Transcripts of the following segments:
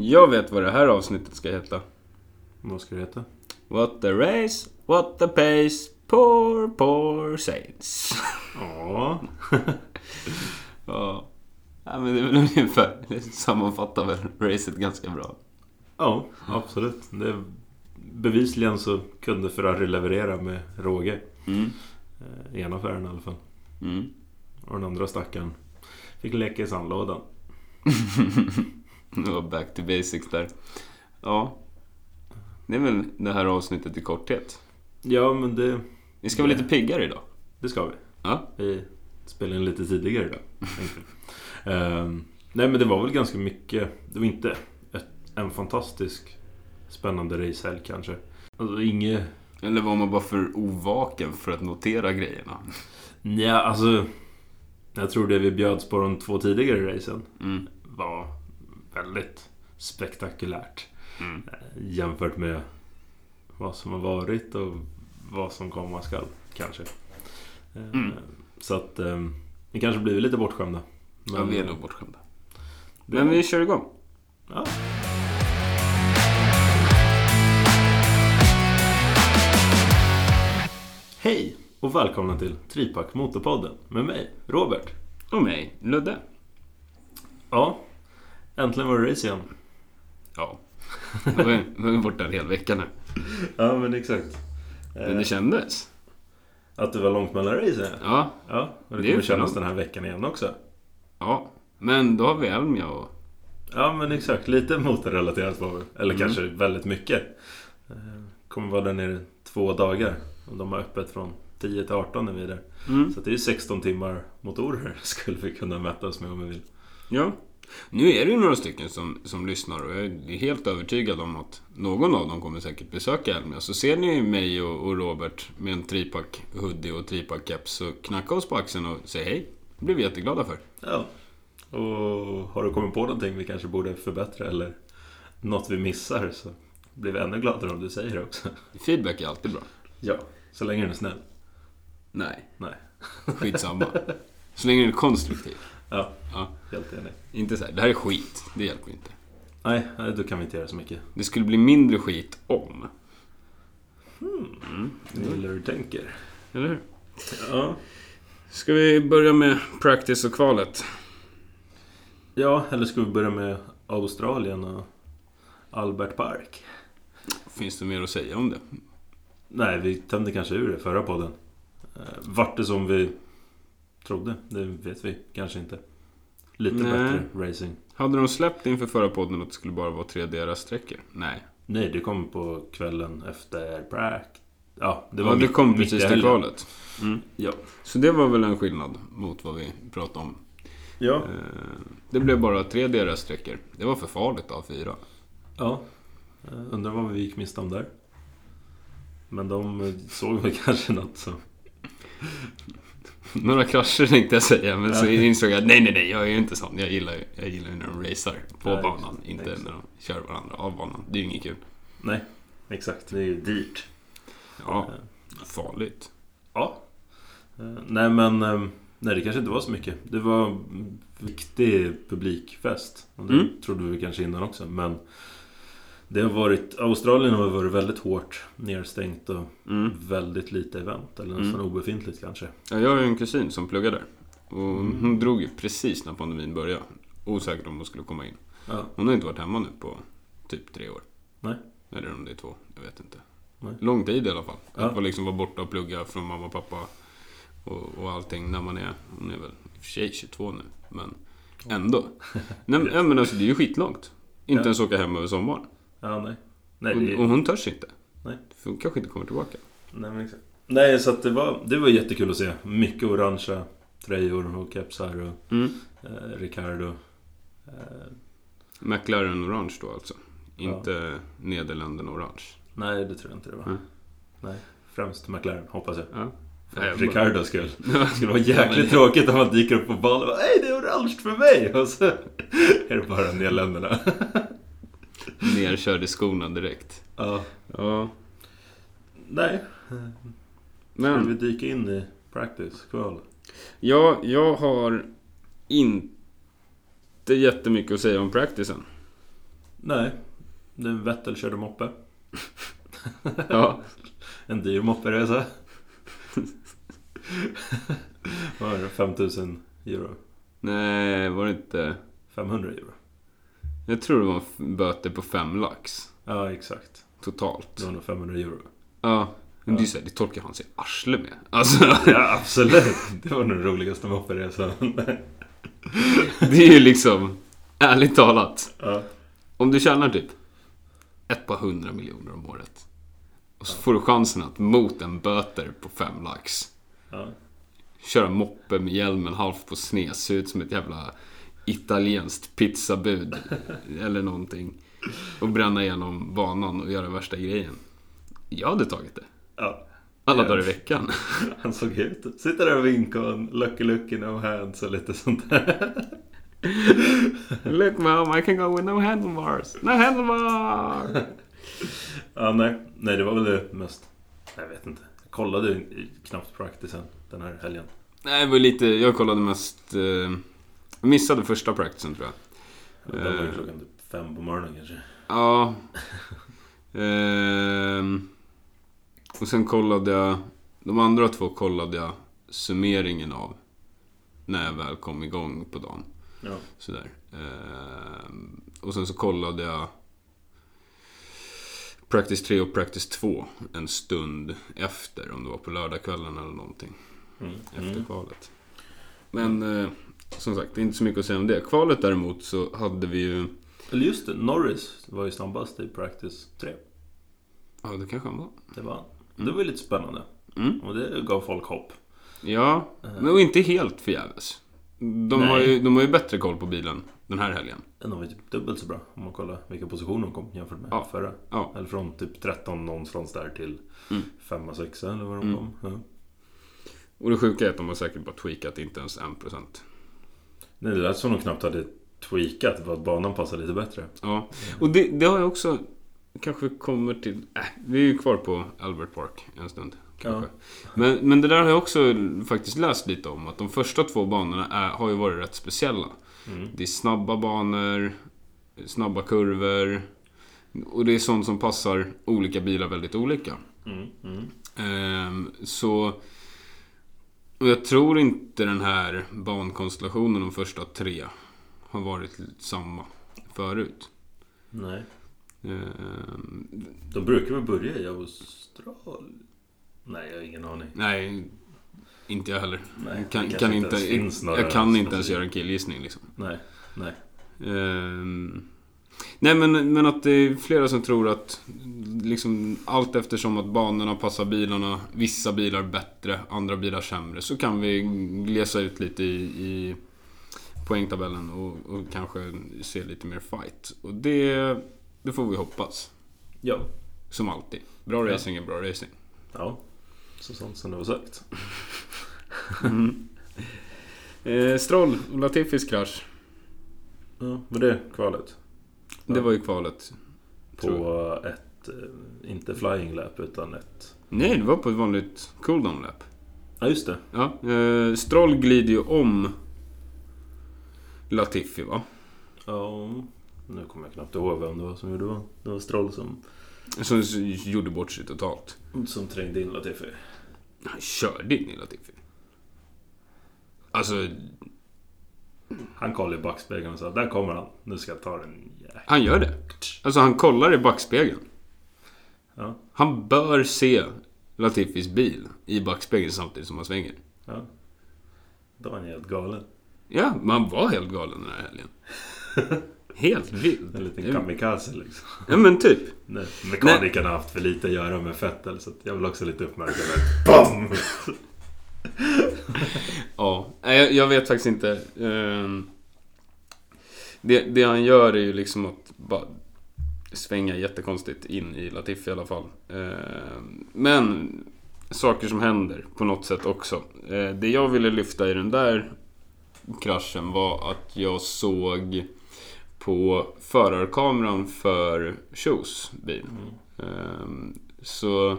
Jag vet vad det här avsnittet ska heta. Vad ska det heta? What the race, what the pace, poor, poor saints. Ja. ja. ja, men det är väl ungefär, det sammanfattar väl racet ganska bra. ja, absolut. Det, bevisligen så kunde Ferrari leverera med råge. Mm. Eh, ena affären i alla fall. Mm. Och den andra stackaren fick leka i sandlådan. Det var back to basics där. Ja. Det är väl det här avsnittet i korthet. Ja, men det, Vi ska vara lite piggare idag. det ska vi. Ja. Vi spelar in lite tidigare idag. Ehm, nej men det var väl ganska mycket. Det var inte ett, en fantastisk spännande racehelg kanske. Alltså inget... Eller var man bara för ovaken för att notera grejerna? Ja alltså. Jag tror det vi bjöds på de två tidigare racen Mm. var väldigt spektakulärt. Mm. eh, Jämfört med vad som har varit och vad som komma skall kanske. Ehm, Mm. Så att eh, vi kanske blivit lite bortskämda. Ja, vi är nog bortskämda. Men vi kör igång. Ja. Hej och välkomna till Tripack Motorpodden med mig, Robert. Och mig, Ludde. Ja, äntligen var det race igen. Ja. Vi var vi borta en hel vecka nu. Ja, men exakt. Men det kändes. Att det var långt mellan racen. Ja. Ja, och det Det kommer kännas den här veckan igen också. Ja. Men då har vi Elmia och... Ja, men exakt. Lite motorrelaterat var det. Eller Mm. kanske väldigt mycket. Eh, Kommer vara där nere två dagar. Och de har öppet från 10 till 18 när vi är där. Mm. Så det är 16 timmar motorer skulle vi kunna mäta oss med om vi vill. Ja. Nu är det ju några stycken som, som lyssnar och jag är helt övertygad om att någon av dem kommer säkert besöka Elmia. Så ser ni mig och, och Robert med en tripack hoodie och tripack keps så knacka oss på axeln och säg hej. Det blir vi jätteglada för. Ja. Och har du kommit på någonting vi kanske borde förbättra eller något vi missar så blir vi ännu gladare om du säger det också. Feedback är alltid bra. Ja, så länge den är snäll. Nej, Nej. skitsamma. Så länge den är konstruktiv. Ja, Ja. helt enig. Inte så här, det här är skit. Det hjälper inte. Nej, då kan vi inte göra så mycket. Det skulle bli mindre skit om. Jag gillar hur du tänker. Eller hur? Ja. Ska vi börja med practice och kvalet? ja, eller ska vi börja med Australien och Albert Park? Finns det mer att säga om det? Nej, vi tömde kanske ur det förra podden. Eh, Vart det som vi trodde? Det vet vi kanske inte. Lite Nej. bättre racing. Hade de släppt inför förra podden att det skulle bara vara tre DRS-sträckor? Nej. Nej, det kom på kvällen efter Prac. Ja, det var ja, det kom mitt precis till kvalet. Mm. Ja. Så det var väl en skillnad mot vad vi pratade om. Ja. Eh, Det blev bara tre DRS-sträckor. Det var för farligt av fyra. ja. Undrar vad vi gick miste om där. Men de såg väl kanske något som... Några krascher tänkte jag säga, men så insåg jag att nej, nej, nej, jag är ju inte sån. Jag gillar ju jag gillar ju när de racear på Nej, banan, inte exakt. när de kör varandra av banan. Det är ju inget kul. Nej, exakt. Det är ju dyrt. Ja, farligt. Ja. Eh, Nej men, eh, nej det kanske inte var så mycket. Det var en viktig publikfest. Och det Mm. trodde vi kanske innan också. Men det har varit, Australien har varit väldigt hårt nedstängt och Mm. väldigt lite event. Eller nästan obefintligt kanske. Ja, jag har ju en kusin som pluggar där. Och hon drog ju precis när pandemin började. Osäker om hon skulle komma in. Ja, Hon har inte varit hemma nu på typ tre år. nej. Eller om det är två, jag vet inte. Nej. Lång tid i alla fall. Ja. Att liksom vara borta och plugga från mamma och pappa. Och, och allting när man är, hon är väl i och för sig 22 nu. Men ändå. Nej, men alltså det är ju skitlångt. Inte Ja. ens åka hem över sommaren. Ja, nej. Nej, det, Och, och hon törs inte. Nej. För hon kanske inte kommer tillbaka. nej, men exakt. nej så det, var, det var jättekul att se. Mycket orangea tröjor och kepsar och Mm. eh, Ricardo. Eh, McLaren orange då alltså. Inte Nederländerna orange. nej, det tror jag inte det var. Mm. Nej, främst McLaren hoppas jag. Ja. För Ricardo skulle. bara- Det skulle vara jäkligt tråkigt om man dyker upp på banan och bara Hej det är orange för mig! Och så är det bara Nederländerna. Nerkörd i skorna direkt. Ja. Ja. Nej. Ska Men vi dyka in i practice kval? Ja, jag har inte jättemycket att säga om practicen. Nej. Det Vettel körde moppe. Ja. En dyr mopperesa. Vad var det? 5000 euro? Nej, var det inte... 500 euro? Jag tror det var böter på fem lax. Ja, exakt. Totalt. Det var nog 500 euro. Ja. Men Ja. det, är så här, det torkar han sig arsle med. Alltså, Ja, absolut. Det var den roligaste mopperesan. det är ju liksom... Ärligt talat. ja. Om du tjänar typ ett par hundra miljoner om året. Och så får du chansen att mot en böter på fem lax ja. köra moppe med hjälmen halvt på sned, se ut som ett jävla italienskt pizzabud eller någonting. Och bränna igenom banan och göra värsta grejen. Jag hade tagit det. ja. Alla Ja. dagar i veckan. Han såg ut. Sitter där och vinkar och en lucky lucky no hands och lite sånt där. Look mom, I can go with no handlebars. No handlebar! Ja, nej. Nej, det var väl det mest... Jag vet inte. Jag kollade knappt practicen den här helgen. Nej, det var lite... Jag kollade mest... Eh, missade första practicen tror jag. Den var ju Eh. klockan typ fem på morgonen kanske. Ja. Ehm, och sen kollade jag... De andra två kollade jag summeringen av. När jag väl kom igång på dagen. Ja. Sådär. Ehm, och sen så kollade jag Practice 3 och Practice 2 en stund efter. Om det var på lördagskvällen eller någonting. Mm. Efter Mm. kvalet. Men eh, som sagt, det är inte så mycket att säga om det. Kvalet däremot så hade vi ju... Eller just det, Norris var ju snabbast i practice 3. Ja, det kanske han var. Det var han. Mm. Det var ju lite spännande. Mm. Och det gav folk hopp. Ja, Eh. men och inte helt förgäves. De Nej. har, ju, de har ju bättre koll på bilen den här helgen. Den var ju typ dubbelt så bra om man kollar vilka positioner de kom jämfört med Ja. förra. Ja. Eller från typ 13 någonstans där till Mm. 5 6 eller vad de Mm. kom. Ja. Och det sjuka är att de har säkert bara tweakat inte ens 1%. Nej, det lät som de knappt hade tweakat för att banan passade lite bättre. Ja, och det, det har jag också... Kanske kommer till... Äh, vi är ju kvar på Albert Park en stund. Kanske. Men, men det där har jag också faktiskt läst lite om. Att de första två banorna är, har ju varit rätt speciella. Mm. Det är snabba banor, snabba kurvor. Och det är sånt som passar olika bilar väldigt olika. Mm. Mm. Ehm, så... Och jag tror inte den här bankonstellationen de första tre har varit samma förut. Nej. Ehm, De brukar väl börja i Australien? Nej, jag har ingen aning. nej, inte jag heller. Nej, Jag kan, kan inte några jag kan inte ens göra en killgissning liksom. Nej, nej. Ehm, nej men, men att det är flera som tror att liksom allt eftersom att banorna passar bilarna, vissa bilar bättre, andra bilar sämre, så kan vi glesa ut lite i, i poängtabellen och, och kanske se lite mer fight. Och det, det får vi hoppas. Ja. Som alltid. Bra racing är bra racing. Ja. Så sånt som det var sagt. Eh, Stroll och Latifis krasch. Ja, var det kvalet? Det var ju kvalet. På ett, eh, inte flying lap utan ett... Nej, det var på ett vanligt cooldown lap. Ja, just det. Ja, eh, Stroll glider ju om Latifi va? Ja, nu kommer jag knappt ihåg vem det var som gjorde det. Det var Stroll som, Som gjorde bort sig totalt. som trängde in Latifi. Han körde in i Latifi. Alltså, Han kollade i backspegeln och sa där kommer han. Nu ska jag ta den. Jäk-" han gör det. Alltså han kollar i backspegeln. Ja, Han bör se Latifis bil i backspegeln samtidigt som han svänger. ja. Då var han helt galen. Ja, man var helt galen den här helgen. Helt vild. En liten kamikaze liksom. Ja men typ. Nej, mekanikerna har haft för lite att göra med Fettel så jag vill också lite uppmärksamhet. BAM! Ja, jag, jag vet faktiskt inte. Ehm, Det, det han gör är ju liksom att bara svänga jättekonstigt in i Latifi i alla fall. Ehm, Men saker som händer på något sätt också. Eh, Det jag ville lyfta i den där kraschen var att jag såg på förarkameran för Shoes bil. Ehm, Så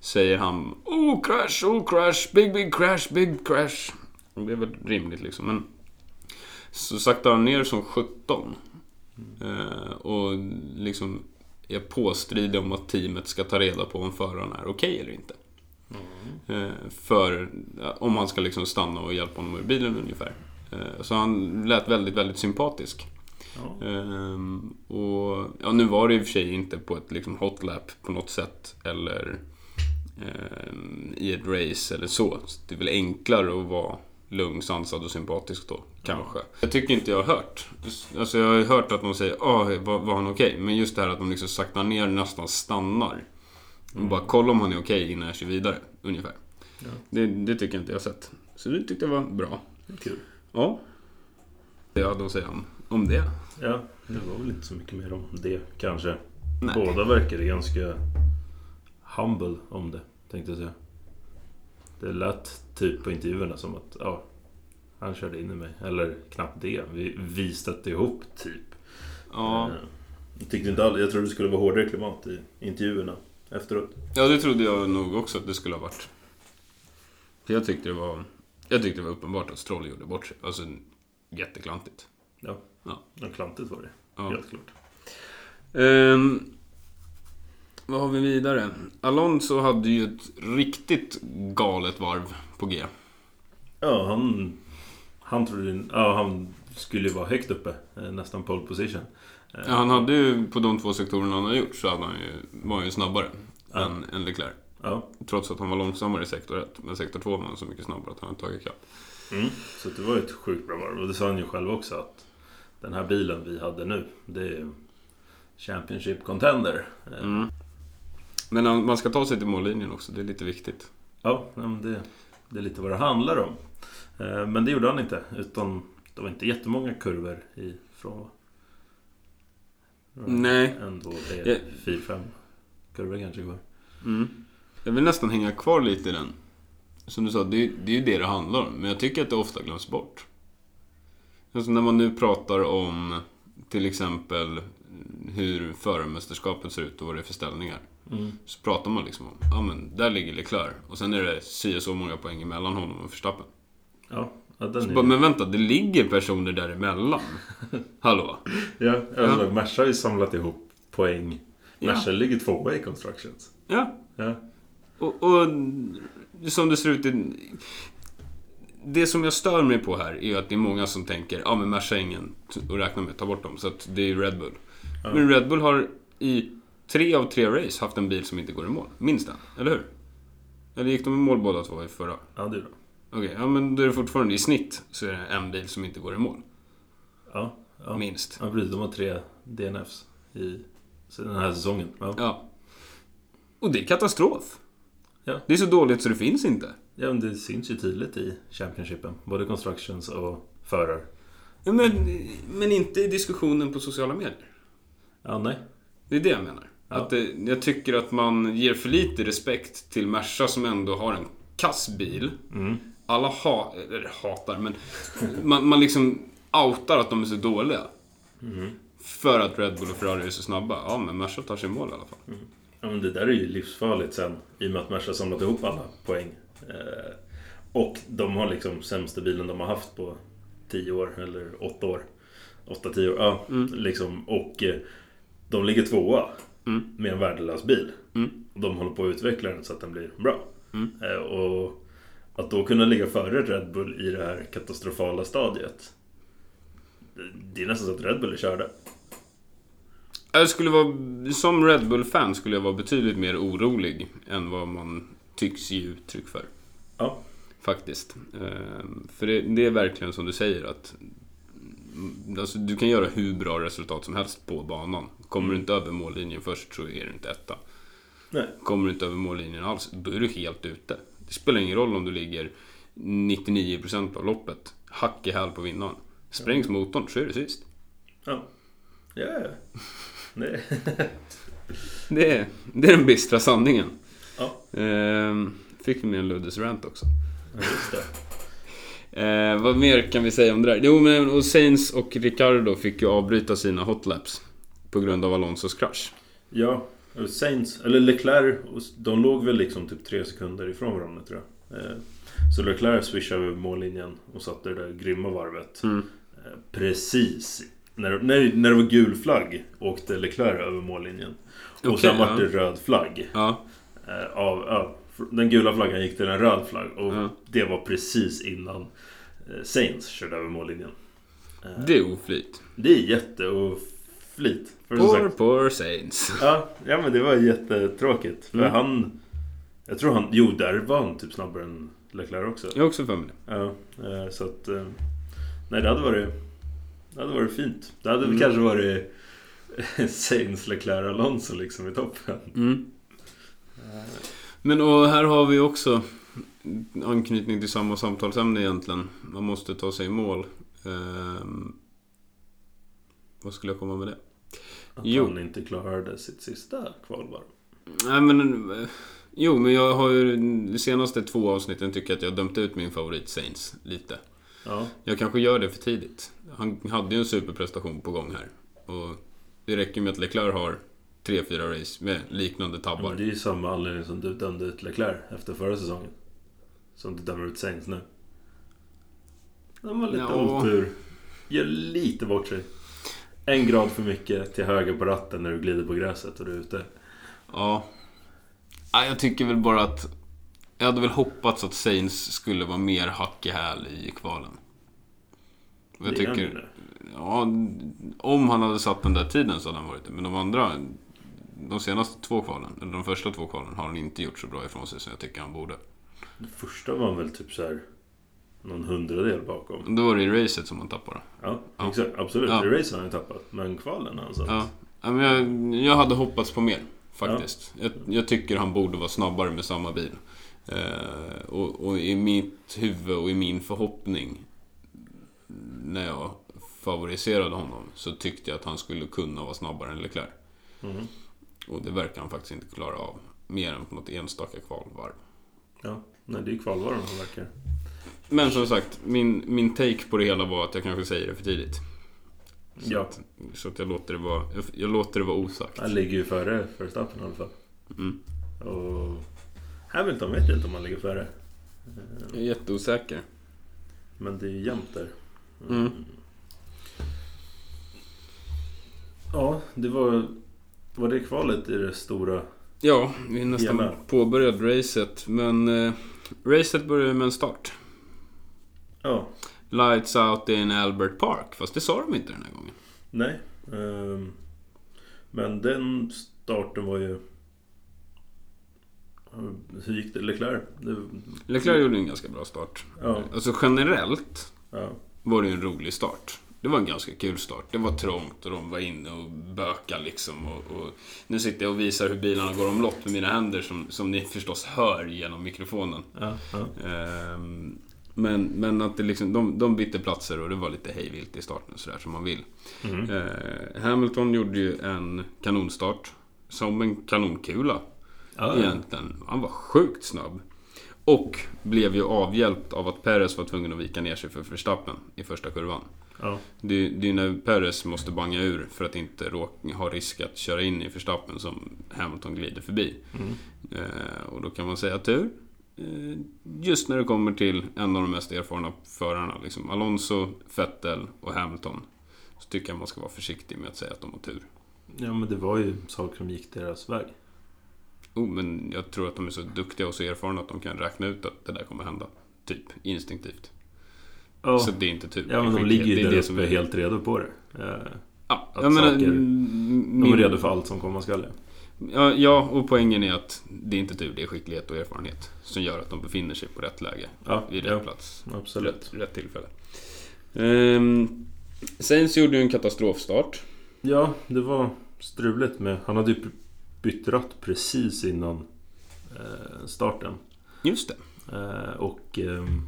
säger han Oh crash, oh crash, big big crash, big crash. Det är väl rimligt liksom men Så saktar han ner som 17 Eh, och liksom är påstridig om att teamet ska ta reda på om föraren är okej eller inte. Eh, för om han ska liksom stanna och hjälpa honom ur bilen ungefär. Eh, så han lät väldigt, väldigt sympatisk. Ehm, och ja, nu var det i och för sig inte på ett liksom hot lap på något sätt eller ehm, i ett race eller så. så. Det är väl enklare att vara lugn, sansad och sympatisk då, kanske. Jag tycker inte jag har hört. Alltså jag har hört att de säger ah, var, var han okej? Men just det här att de liksom saktar ner, nästan stannar. Och bara kolla om han är okej innan jag kör vidare, ungefär. Ja. Det, det tycker jag inte jag har sett. Så det tyckte jag var bra. Kul. Ja. Det hade att säga om, om det. Ja, det var väl inte så mycket mer om det kanske. Nej. Båda verkade ganska humble om det, tänkte jag säga. Det lät typ på intervjuerna som att ja, han körde in i mig. Eller knappt det. Vi, vi stötte ihop typ. Ja. Eh, Jag, tyckte inte all, jag trodde det skulle vara hårdare klimat i intervjuerna efteråt. Ja, det trodde jag nog också att det skulle ha varit. För jag tyckte det var... Jag tyckte det var uppenbart att Stroll gjorde bort sig. Alltså, jätteklantigt. Ja, Ja. ja. klantigt var det. Ja. Helt klart. Ehm, vad har vi vidare? Alonso hade ju ett riktigt galet varv på G. Ja, han... Han trodde... Ja, han skulle ju vara högt uppe. eh, Nästan pole position. Ja, han hade ju på de två sektorerna han har gjort så hade han ju, var han ju snabbare Ja. än, än Leclerc. Ja. Trots att han var långsammare i sektor 1. Men sektor 2 var han så mycket snabbare att han hade tagit ikapp. Mm. Så det var ju ett sjukt bra varv. Och det sa han ju själv också att den här bilen vi hade nu, det är Championship Contender. Mm. Men man ska ta sig till mållinjen också, det är lite viktigt. Ja, men det, det är lite vad det handlar om. Eh, Men det gjorde han inte. Utan det var inte jättemånga kurvor ifrån. va? Nej. Ändå Ja. det är 4-5 kurvor kanske kvar. Mm. Jag vill nästan hänga kvar lite i den. Som du sa, det är, det är ju det det handlar om. Men jag tycker att det ofta glöms bort. Alltså när man nu pratar om till exempel hur förarmästerskapet ser ut och vad det är för ställningar. Mm. Så pratar man liksom om, ja men där ligger Leclerc. Och sen är det si och så många poäng mellan honom och Verstappen. Ja, ja, den Så är... bara, men vänta, det ligger personer däremellan. Hallå? ja, alltså, Merca har ju samlat ihop poäng. Ja. Merca ligger tvåa i Constructions. Ja, Ja. Och, och som det ser ut i... Det som jag stör mig på här är ju att det är många som tänker ja men Merca är ingen att räkna med, ta bort dem. Så att det är ju Red Bull. Ja. Men Red Bull har i tre av tre race haft en bil som inte går i mål. Minst en, eller hur? Eller gick de i mål båda två i förra? Ja, det är bra. Okej, ja men då är det fortfarande i snitt så är det en bil som inte går i mål. Ja, ja. Minst. ja precis. De har tre DNFs i den här säsongen. Ja. Ja. Och det är katastrof. Ja. Det är så dåligt så det finns inte. ja, men det syns ju tydligt i Championshipen. Både Constructions och förar. Ja, men, men inte i diskussionen på sociala medier. Ja, nej. Det är det jag menar. Ja. Att det, jag tycker att man ger för lite respekt till Merca som ändå har en kass bil. Mm. Alla ha, eller hatar, men man, man liksom outar att de är så dåliga. Mm. För att Red Bull och Ferrari är så snabba. Ja, men Merca tar sig i mål i alla fall. Ja, men det där är ju livsfarligt sen. I och med att Merca samlat ihop alla poäng. Eh, och de har liksom sämsta bilen de har haft på 10 år, eller 8 år. 8-10 år, ja. Liksom, och eh, de ligger tvåa Mm. med en värdelös bil. Mm. De håller på att utveckla den så att den blir bra. Mm. Eh, och att då kunna ligga före Red Bull i det här katastrofala stadiet. det- är nästan så att Red Bull är körda. Jag skulle vara, som Red Bull-fan skulle jag vara betydligt mer orolig än vad man tycks ge uttryck för. Ja. Faktiskt. Ehm, För det, det är verkligen som du säger att alltså, du kan göra hur bra resultat som helst på banan. Kommer du inte över mållinjen först så är du inte etta. Nej. Kommer du inte över mållinjen alls, då är du helt ute. Det spelar ingen roll om du ligger 99% av loppet, hack i häl på vinnaren. Sprängs motorn så är du sist. Ja. Ja, ja. Nej. Det är, det är den bistra sanningen. Ja. Ehm, fick vi med en Luddes rant också. Ja, just det. Eh, vad mer kan vi säga om det där? Jo, men och Sainz och Ricardo fick ju avbryta sina hotlaps på grund av Alonsos krasch. Ja, Saints, eller Leclerc, de låg väl liksom typ tre sekunder ifrån varandra tror jag. Eh, Så Leclerc swishade över mållinjen och satte det där grymma varvet. Mm. Eh, Precis när, när, när det var gul flagg åkte Leclerc över mållinjen. Och Okej, sen var ja. det röd flagg. Ja, Eh, av, ja, den gula flaggan gick till en röd flagg. Och Ja. det var precis innan eh, Saints körde över mållinjen. Eh, det är oflyt. det är som Poor, poor Saints. ja, ja men det var jättetråkigt. För Mm. han... Jag tror han... Jo, där var han typ snabbare än Leclerc också. Jag har också för mig det. Ja, eh, så att... Nej, det hade varit... Det hade varit fint. Det hade Mm. kanske varit Saints, Leclerc, Alonso liksom i toppen. Mm. Men och här har vi också anknytning till samma samtalsämne egentligen. Man måste ta sig i mål. Ehm, vad skulle jag komma med det? Att Jo. han inte klarade sitt sista kvalvarv. Nej men... eh, Jo, men jag har ju de senaste två avsnitten tycker jag att jag har dömt ut min favorit Saints lite. Ja, Jag kanske gör det för tidigt. Han hade ju en superprestation på gång här. Och det räcker med att Leclerc har tre, fyra race med liknande men tabbar. det är ju samma anledning som du dömde ut Leclerc efter förra säsongen. Som du dömer ut Saints nu. De har lite Ja. otur. Gör lite bort sig. En grad för mycket till höger på ratten när du glider på gräset och du är ute. Ja. ja. Jag tycker väl bara att... Jag hade väl hoppats att Saints skulle vara mer hack i häl i kvalen. Jag han tycker... Ja, om han hade satt den där tiden så hade han varit det. Men de andra... De senaste två kvalen, eller de första två kvalen, har han inte gjort så bra ifrån sig som jag tycker han borde. Det första var väl typ så här någon hundradel bakom. Då var det i racet som han tappade. Ja, Ja. exakt. Absolut. Ja. I race har han ju tappat. Men kvalen har han satt. Ja. Ja, men jag, jag hade hoppats på mer, faktiskt. Jag, jag tycker han borde vara snabbare med samma bil. Eh, och, och i mitt huvud och i min förhoppning när jag favoriserade honom så tyckte jag att han skulle kunna vara snabbare än Leclerc. Mm. Och det verkar han faktiskt inte klara av. Mer än på något enstaka kvalvarv. Ja. Nej, det är kvalvarven han verkar. Men som sagt, min, min take på det hela var att jag kanske säger det för tidigt. Så, Ja. att, så att jag låter det vara, jag, jag låter det vara osagt. Han ligger ju före Verstappen i alla fall. Mm. Och Hamilton vet jag inte om han ligger före. Jag är jätteosäker. Men det är ju jämnt där. Mm. Ja, det var... Var det kvalet i det stora? Ja, vi nästan Gärna. påbörjat racet. Men eh, racet började med en start. Ja. Lights out in Albert Park. Fast det sa de inte den här gången. Nej. ehm, men den starten var ju... Hur gick det? Leclerc? Det, Leclerc gjorde en ganska bra start. ja, Alltså generellt ja. var det en rolig start. Det var en ganska kul start. Det var trångt och de var inne och bökade liksom. Och, och nu sitter jag och visar hur bilarna går omlopp med mina händer som, som ni förstås hör genom mikrofonen. ja, ja. Ehm, men, men att det liksom, de, de bytte platser och det var lite hejvilt i starten sådär som man vill. Mm. Eh, Hamilton gjorde ju en kanonstart. Som en kanonkula ja. egentligen. Han var sjukt snabb. Och blev ju avhjälpt av att Perez var tvungen att vika ner sig för Verstappen i första kurvan. Ja. Det, det är när Perez måste banga ur för att inte råka, ha risk att köra in i Verstappen som Hamilton glider förbi. Mm. Eh, och då kan man säga tur. Eh, just när det kommer till en av de mest erfarna förarna, liksom Alonso, Vettel och Hamilton. Så tycker jag man ska vara försiktig med att säga att de har tur. ja, men det var ju saker som gick deras väg. Oh, men jag tror att de är så duktiga och så erfarna att de kan räkna ut att det där kommer hända. Typ, instinktivt. Ja, Så det är inte tur. ja men de ligger ju där det som uppe är- helt redo på det. Eh, Ja, att jag menar, saker- mm, De är min- redo för allt som komma skall. Ja, ja, och poängen är att det är inte tur, det är skicklighet och erfarenhet som gör att de befinner sig på rätt läge, Ja, vid rätt ja plats, absolut. rätt, rätt tillfälle. Um, Sainz gjorde ju en katastrofstart. Ja, det var struligt med... Han hade ju bytt ratt precis innan eh, starten. Just det. Eh, och ehm,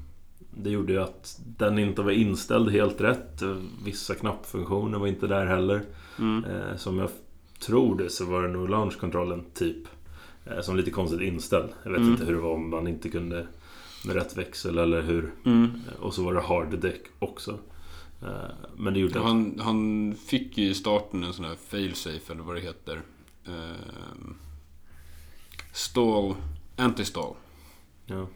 det gjorde ju att den inte var inställd helt rätt. Vissa knappfunktioner var inte där heller. Mm. Eh, som jag tror det så var det nog launchkontrollen typ. Eh, som lite konstigt inställd. Jag vet Mm. inte hur det var om man inte kunde med rätt växel eller hur. Mm. Eh, Och så var det hard deck också. Men det gjorde att... Han, han fick ju i starten en sån här failsafe eller vad det heter. Stall, anti-stall. Ja.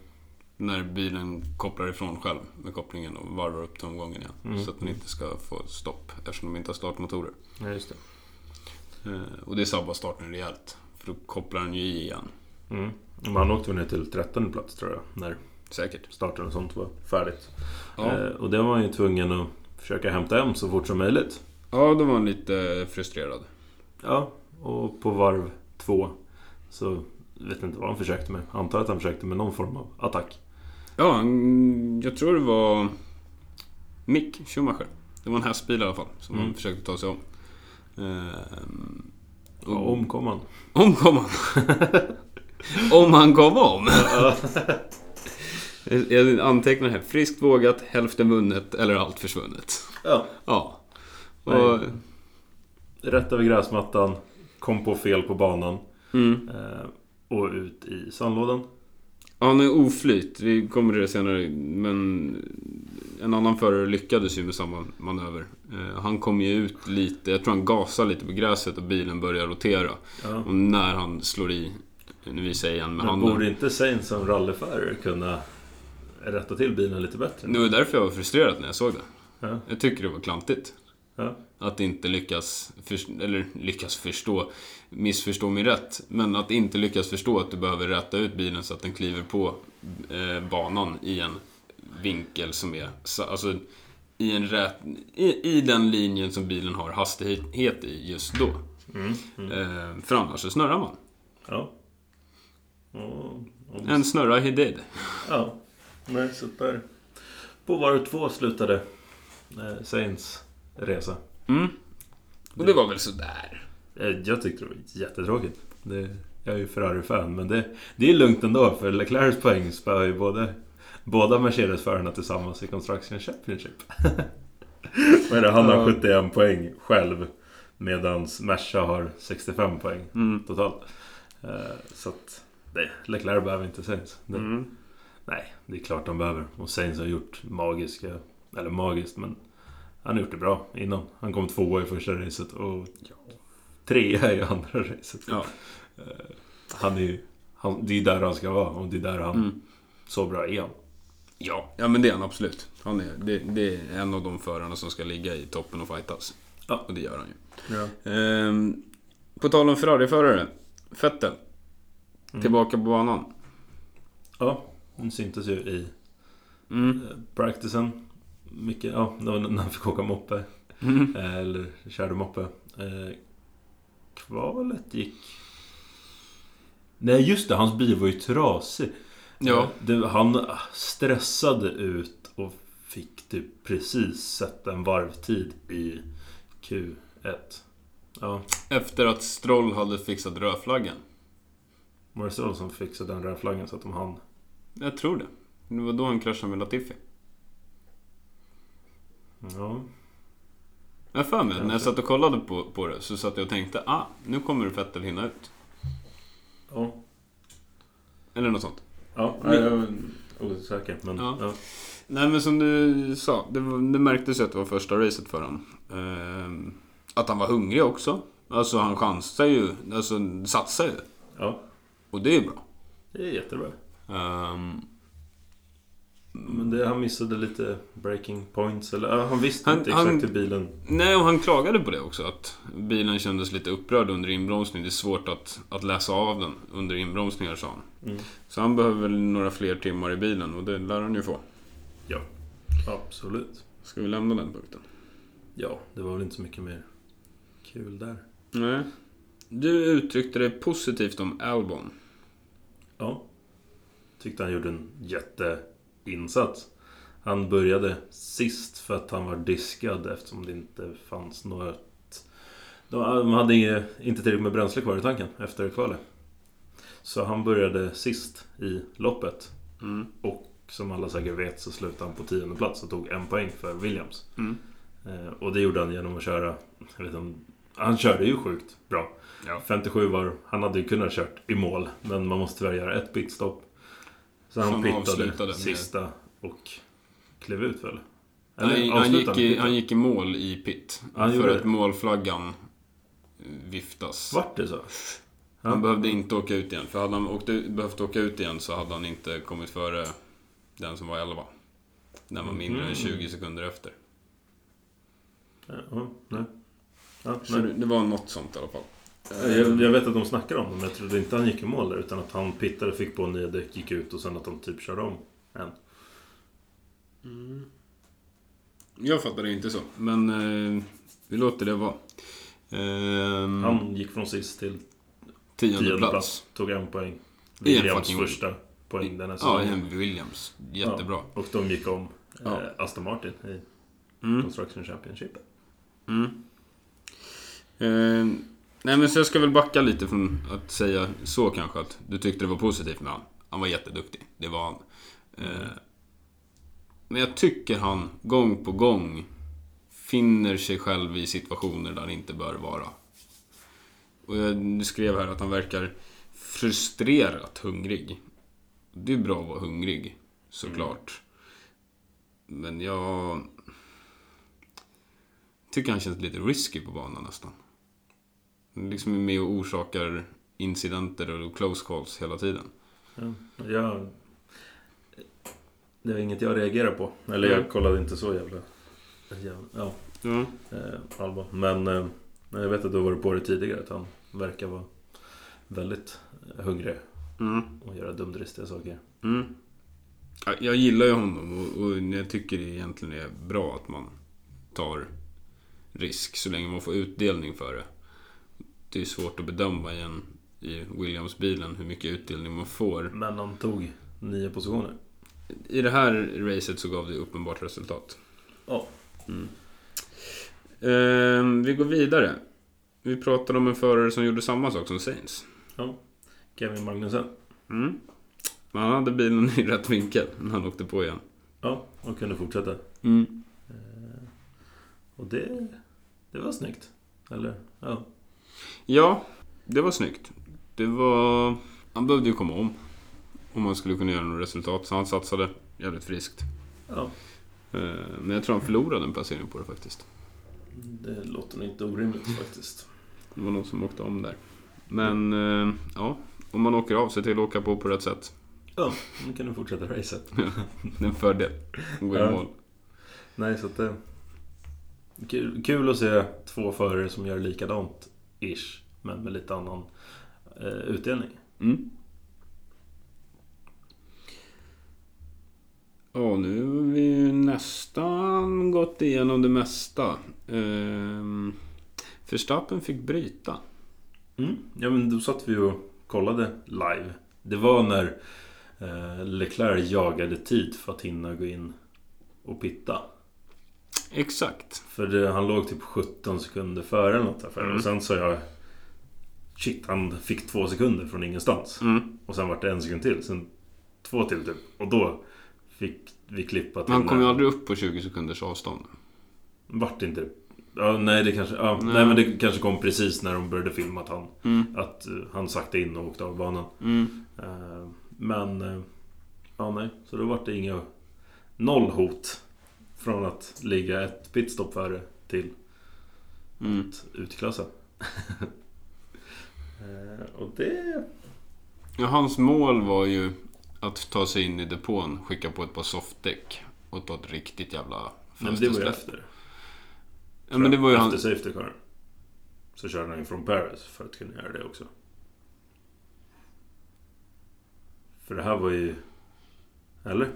När bilen kopplar ifrån själv med kopplingen och varvar upp tomgången igen. Mm. Så att den inte ska få stopp eftersom de inte har startmotorer. Ja, just det. Eh, och det sabbar starten rejält. För då kopplar den ju i igen. Mm. Men han åkte väl ner till 13 plats tror jag. När Säkert. starten och sånt var färdigt. Ja, Eh, och det var han ju tvungen att försöka hämta hem så fort som möjligt. ja då var han lite frustrerad. Ja, och på varv två så vet inte vad han försökte med. Antar att han försökte med någon form av attack. Ja, jag tror det var Mick Schumacher. Det var en hästbil i alla fall som Mm. han försökte ta sig om. Ehm, Och omkom han. Om kom han. om han kom om. Jag antecknar här. Friskt vågat, hälften vunnet eller allt försvunnet. Ja. Ja. Och, Rätt över gräsmattan. Kom på fel på banan. mm. Eh, och ut i sandlådan. Han är oflyt, vi kommer till det senare. Men en annan förare lyckades ju med samma manöver. Eh, Han kom ju ut lite, jag tror han gasade lite på gräset och bilen började rotera. Ja. Och när han slår i, nu visar jag igen med Men handen. borde inte Sainz som rallyförare kunna rätta till bilen lite bättre? Det var därför jag var frustrerad när jag såg det. Ja. Jag tycker det var klantigt. Ja. Att inte lyckas, förs- eller lyckas förstå, missförstå mig rätt. Men att inte lyckas förstå att du behöver rätta ut bilen så att den kliver på eh, banan i en vinkel som är, alltså i, en rät, i, i den linjen som bilen har hastighet i just då. Mm. Mm. Eh, för annars så snurrar man. Ja. Och, och, En snurra he did. ja. Nej, så där. På varv två slutade eh, Sainz resa. Mm. Och det var väl sådär. Eh, Jag tyckte det var jättetråkigt. Det, jag är ju Ferrari-fan, men det, det är lugnt ändå för Leclercs poäng spöar ju både, båda Mercedes-förarna tillsammans i Construction Championship. Vad är det? Han har Ja. 71 poäng själv medan Merca har 65 poäng Mm. totalt. Eh, Så att det, Leclerc behöver inte Sainz. Det, Mm. Nej, det är klart de behöver. Och Sainz har gjort magiska, eller magiskt, men han har gjort det bra innan. Han kom tvåa i första racet och trea i andra racet. Ja. Eh, Han är ju, han, det är där han ska vara och det är där han, Mm. så bra är han. Ja, ja men det är han absolut. Han är, det, det är en av de förarna som ska ligga i toppen och fightas. Ja. Och det gör han ju. Ja. Ehm, på tal om Ferrari-förare. Vettel. Mm. Tillbaka på banan. ja, den syntes ju i Mm. eh, practicen. Mycket, ja, det var när han fick åka moppe. Mm. Eh, Eller körde moppe. Kvalet gick... Nej just det, hans bil var ju trasig. Ja. Eh, Det, han stressade ut och fick typ precis sätta en varvtid i Q1. Ja, Efter att Stroll hade fixat rödflaggen. var det så som fixade den rödflaggan så att de hann? Jag tror det. Det var då han kraschade med Latifi. Ja, Jag för mig, när jag Kanske. satt och kollade på, på det så satt jag och tänkte ah, nu kommer Vettel hinna ut. ja. Eller något sånt. Ja, nej, jag var osäker men... Ja. Ja. Nej men som du sa, det, det märktes ju att det var första racet för honom. Ehm, att han var hungrig också. Alltså han chansar ju, alltså satsar ju. ja, Och det är bra. det är jättebra. Ehm, Men det, han missade lite breaking points eller han visste Han- inte exakt han- hur bilen... nej, och han klagade på det också. Att bilen kändes lite upprörd under inbromsning. Det är svårt att, att läsa av den under inbromsningar, sa han. Mm. Så han behöver väl några fler timmar i bilen och det lär han ju få. Ja, absolut. Ska vi lämna den punkten? Ja, det var väl inte så mycket mer kul där. Nej. Du uttryckte dig positivt om Albon. Ja. Tyckte han gjorde en jätteinsats. Han började sist för att han var diskad eftersom det inte fanns något... De hade inte tillräckligt med bränsle kvar i tanken efter kvalet. Så han började sist i loppet. Mm. Och som alla säkert vet så slutade han på tionde plats och tog en poäng för Williams. Mm. Eh, och det gjorde han genom att köra... Jag vet inte, han körde ju sjukt bra. Ja. 57 var Han hade ju kunnat kört i mål. Men man måste tyvärr göra ett pitstop. Så han Som avslutade pittade med- sista och klev ut väl? Han, han, avslutade gick i, han han gick i mål i pit. Han för att det. målflaggan viftas. Vart det så? Han Ja. behövde inte åka ut igen. För hade han åkt behövt åka ut igen så hade han inte kommit före Den som var 11. Den var mindre än Mhm. 20 sekunder efter. Ja, nej. Ja, nej. det, det var något sånt i alla fall. Jag, jag vet att de snackar om det, men jag trodde inte han gick i mål där. Utan att han pittade, fick på nya däck, gick ut och sen att de typ körde om en. Jag fattar det inte så, men eh, vi låter det vara. Eh, Han gick från sist till tionde tionde plats. plats. Tog en poäng. En Williams fucking- första poäng den här Ja, säsongen. en Williams. Jättebra. Och de gick om Ja. eh, Aston Martin i Mm. Construction Championship. Mm. Nej men så jag ska väl backa lite från att säga så kanske att du tyckte det var positivt med han. Han var jätteduktig, det var han. Eh, men jag tycker han gång på gång finner sig själv i situationer där han inte bör vara. Och jag skrev här att han verkar frustrerat hungrig. Det är bra att vara hungrig, såklart. Men jag tycker han känns lite risky på banan nästan. Liksom är med och orsakar incidenter och close calls hela tiden. Ja, jag, det var inget jag reagerade på. Eller jag kollade inte så jävla... ja, Ja. eh, allvar. Men eh, jag vet att du har varit på det tidigare. Att han verkar vara väldigt hungrig Mm. och göra dumdristiga saker. Mm. Ja, Jag gillar ju honom och, och jag tycker det egentligen är bra att man tar risk så länge man får utdelning för det. Det är svårt att bedöma i, en, i Williams-bilen hur mycket utdelning man får. Men han tog nio positioner. I det här racet så gav det uppenbart resultat. Ja. Mm. Ehm, vi går vidare. Vi pratade om en förare som gjorde samma sak som Sainz. Kevin Magnussen. Mm. Men han hade bilen i rätt vinkel när han åkte på igen. Ja, och kunde fortsätta. Mm. Eh, och det, det var snyggt. Eller? Ja. Ja, det var snyggt. Det var... Han behövde ju komma om. Om man skulle kunna göra något resultat. Så han satsade jävligt friskt. ja. Ehm, Men jag tror han förlorade en placering på det faktiskt. Det låter nog inte orimligt faktiskt. Det var någon som åkte om där. Men, eh, ja. Om man åker av, se till att åka på på rätt sätt. Ja, nu kan du fortsätta racet. Det är en fördel. Gå i Ja. mål. Nej, så att det... Kul, kul att se två förare som gör likadant, ish. Men med lite annan eh, utdelning. Mm. Ja, nu har vi nästan gått igenom det mesta. Ehm, Verstappen fick bryta. Mm. Ja, men då satt vi och kollade live. Det var när eh, Leclerc jagade tid för att hinna gå in och pitta. Exakt. För det, han låg typ 17 sekunder före eller något. Mm. Och sen sa jag... Shit, han fick två sekunder från ingenstans. Mm. Och sen var det en sekund till. Sen två till typ. Och då fick vi klippa till... Han kom ju aldrig upp på 20 sekunders avstånd. Vart det inte... Ja, nej, det kanske... Ja, Nej. nej. men det kanske kom precis när de började filma att han... Mm. Att eh, han sakta in och åkte av banan. Mm. Eh, men... eh, ja, nej. Så då var det inga... Noll hot. Från att ligga ett pitstop före till Mm. att utklassa. Eh, och det... Ja, hans mål var ju att ta sig in i depån, skicka på ett par softdäck och ta ett riktigt jävla Men det var ju fönstersläpp. efter. Ja, men det var ju efter han... Safety Car. Så körde han ju från Paris för att kunna göra det också. För det här var ju... Eller?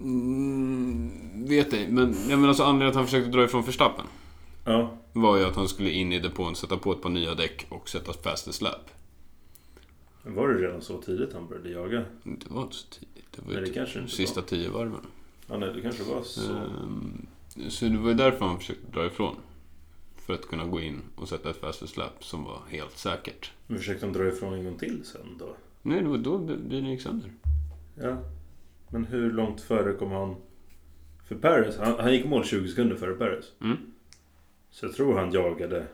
Mm, vet ej, men jag menar alltså anledningen att han försökte dra ifrån Verstappen Ja. var ju att han skulle in i depån, sätta på ett par nya däck och sätta faster slap. Men Var det redan så tidigt han började jaga? Det var inte så tidigt. Det var Nej, det typ kanske inte sista var. tio varven. Ja, nej, det kanske var så. Ehm, Så det var ju därför han försökte dra ifrån. För att kunna gå in och sätta ett faster slap som var helt säkert. Men försökte han dra ifrån en gång till sen då? Nej, det var då bilen gick sönder. Ja. Men hur långt före kom han? För Paris, han, han gick i mål 20 sekunder före Paris. Mm. Så jag tror han jagade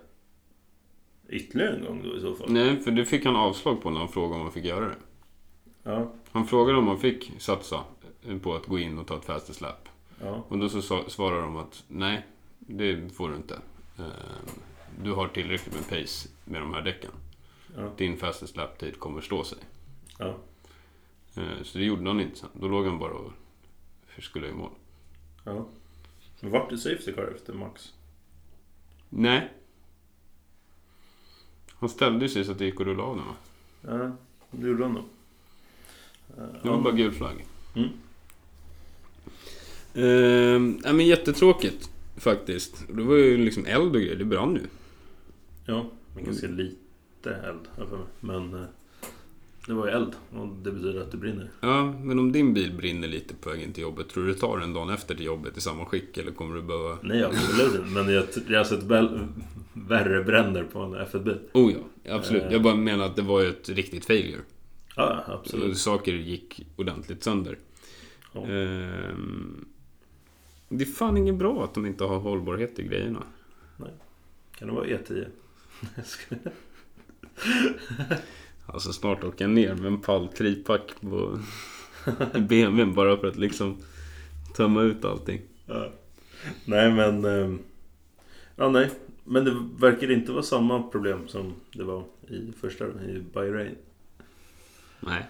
ytterligare en gång då i så fall. Nej, för det fick han avslag på när han frågade om han fick göra det. Ja. Han frågade om han fick satsa på att gå in och ta ett faster slap. Ja. Och då så svarade de att nej, det får du inte. Ehm, Du har tillräckligt med pace med de här däcken. Ja. Din faster slap tid kommer stå sig. Ja. Ehm, Så det gjorde han inte sen. Då låg han bara och skulle i mål. Ja. Men vart är Safety Car efter Max? Nej. Han ställde sig så att det gick att rulla av den va? Ja, det gjorde han nog. Eh, Det var bara gul flagg. Mm. Ehm, nej men jättetråkigt faktiskt. Det var ju liksom eld och grejer, det brann ju. Ja, men ganska lite eld. Men eh, det var ju eld och det betyder att det brinner. Ja, men om din bil brinner lite på vägen till jobbet, tror du du tar den dagen efter till jobbet i samma skick eller kommer du behöva... Nej, absolut inte. Men jag, jag har sett väl, värre bränder på en F1-bil. Oh ja, absolut. Eh. Jag bara menar att det var ju ett riktigt failure. Ja, absolut. Saker gick ordentligt sönder. Ja. Ehm, det är fan inget bra att de inte har hållbarhet i grejerna. Kan det vara E E10? Alltså snart åker jag ner med en pall tripack på BMWn bara för att liksom tömma ut allting. ja. Nej, men... ehm, Ja, nej. Men det verkar inte vara samma problem som det var i första, i Bahrain. Nej.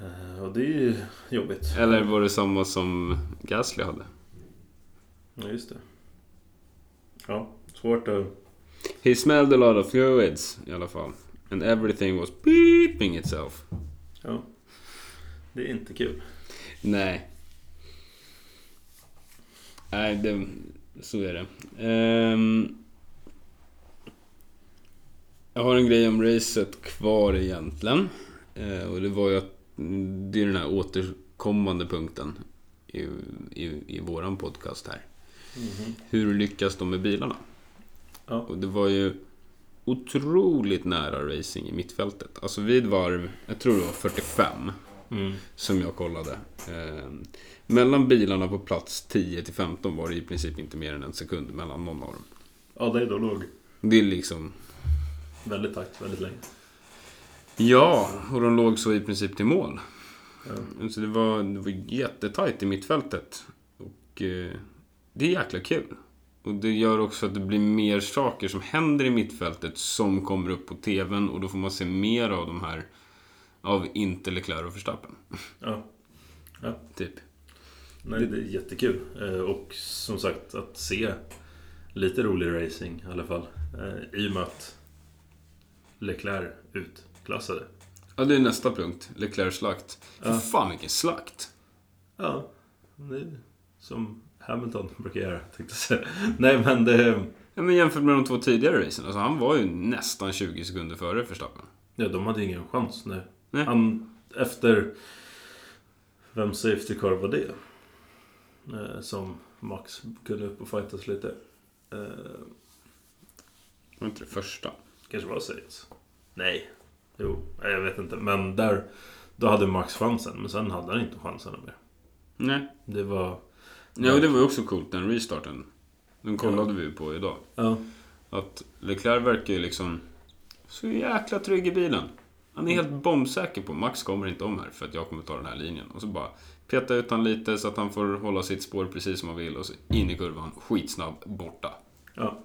Eh, Och det är ju jobbigt. Eller var det samma som Gasly hade? Ja, just det. Ja, svårt att... He smelled a lot of fluids i alla fall. And everything was beeping itself. Ja. Det är inte kul. Nej. Nej, det, så är det. Ehm, jag har en grej om racet kvar egentligen. Eh, och det var ju att det är den här återkommande punkten i, i, i våran podcast här. Hur lyckas de med bilarna? Ja. Och det var ju otroligt nära racing i mittfältet. Alltså vid varv, jag tror det var 45 Mm. som jag kollade. Eh, mellan bilarna på plats 10 till 15 var det i princip inte mer än en sekund mellan någon av dem. Ja, det är då låg Det är liksom... väldigt takt väldigt länge. Ja, och de låg så i princip till mål. Ja. Så det var, det var jättetajt i mittfältet. Och eh, det är jäkla kul. Och det gör också att det blir mer saker som händer i mittfältet som kommer upp på TVn och då får man se mer av de här av inte Leclerc och Verstappen. Ja. ja. Typ. Nej, det är jättekul. Eh, Och som sagt, att se lite rolig racing i alla fall. Eh, I och med att Leclerc utklassade. Ja, det är nästa punkt. Leclerc slakt. För Ja. fan vilken slakt! Ja, det som Hamilton brukar göra, tänkte jag säga. Nej, men det... Ja, men jämfört med de två tidigare racen, alltså han var ju nästan 20 sekunder före Verstappen. Ja, de hade ingen chans. Nej. Nej. Han, efter... Vem safety car var det? Eh, som Max kunde upp och fightas lite. Eh, var inte det första. kanske var Sainz. Nej. Jo, jag vet inte. Men där... Då hade Max chansen, men sen hade han inte chansen mer. Nej. Det var... Ja, det var ju också coolt den restarten. Den kollade vi ju på idag. Ja. Att Leclerc verkar ju liksom så jäkla trygg i bilen. Han är helt bombsäker på Max kommer inte om här för att jag kommer ta den här linjen. Och så bara peta ut han lite så att han får hålla sitt spår precis som han vill och så in i kurvan, skitsnabb, borta. Ja.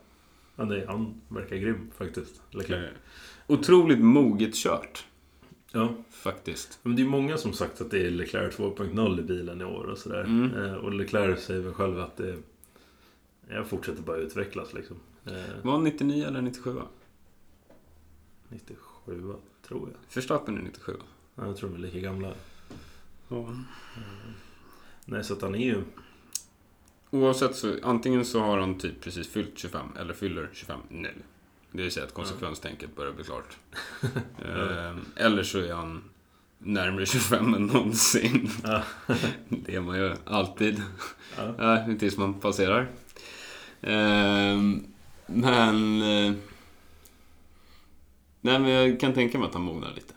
ja nej, han verkar grym faktiskt. Leclerc. Otroligt moget kört, Ja. faktiskt. Men det är många som sagt att det är Leclerc 2.0 i bilen i år och sådär. Mm. Eh, och Leclerc säger väl själv att det... Jag fortsätter bara utvecklas liksom. Eh, Var han 99 eller 97? 97 tror jag. Verstappen är 97. Ja, jag tror de är lika gamla. Ja. Nej, så att han är ju... Oavsett så, antingen så har han typ precis fyllt 25 eller fyller 25 nu. Det vill säga att konsekvenstänket börjar bli klart. Eh, eller så är han närmare 25 än någonsin. Det är man ju alltid. Ja. Tills man passerar. Eh, men... Eh, nej, men jag kan tänka mig att han mognar lite.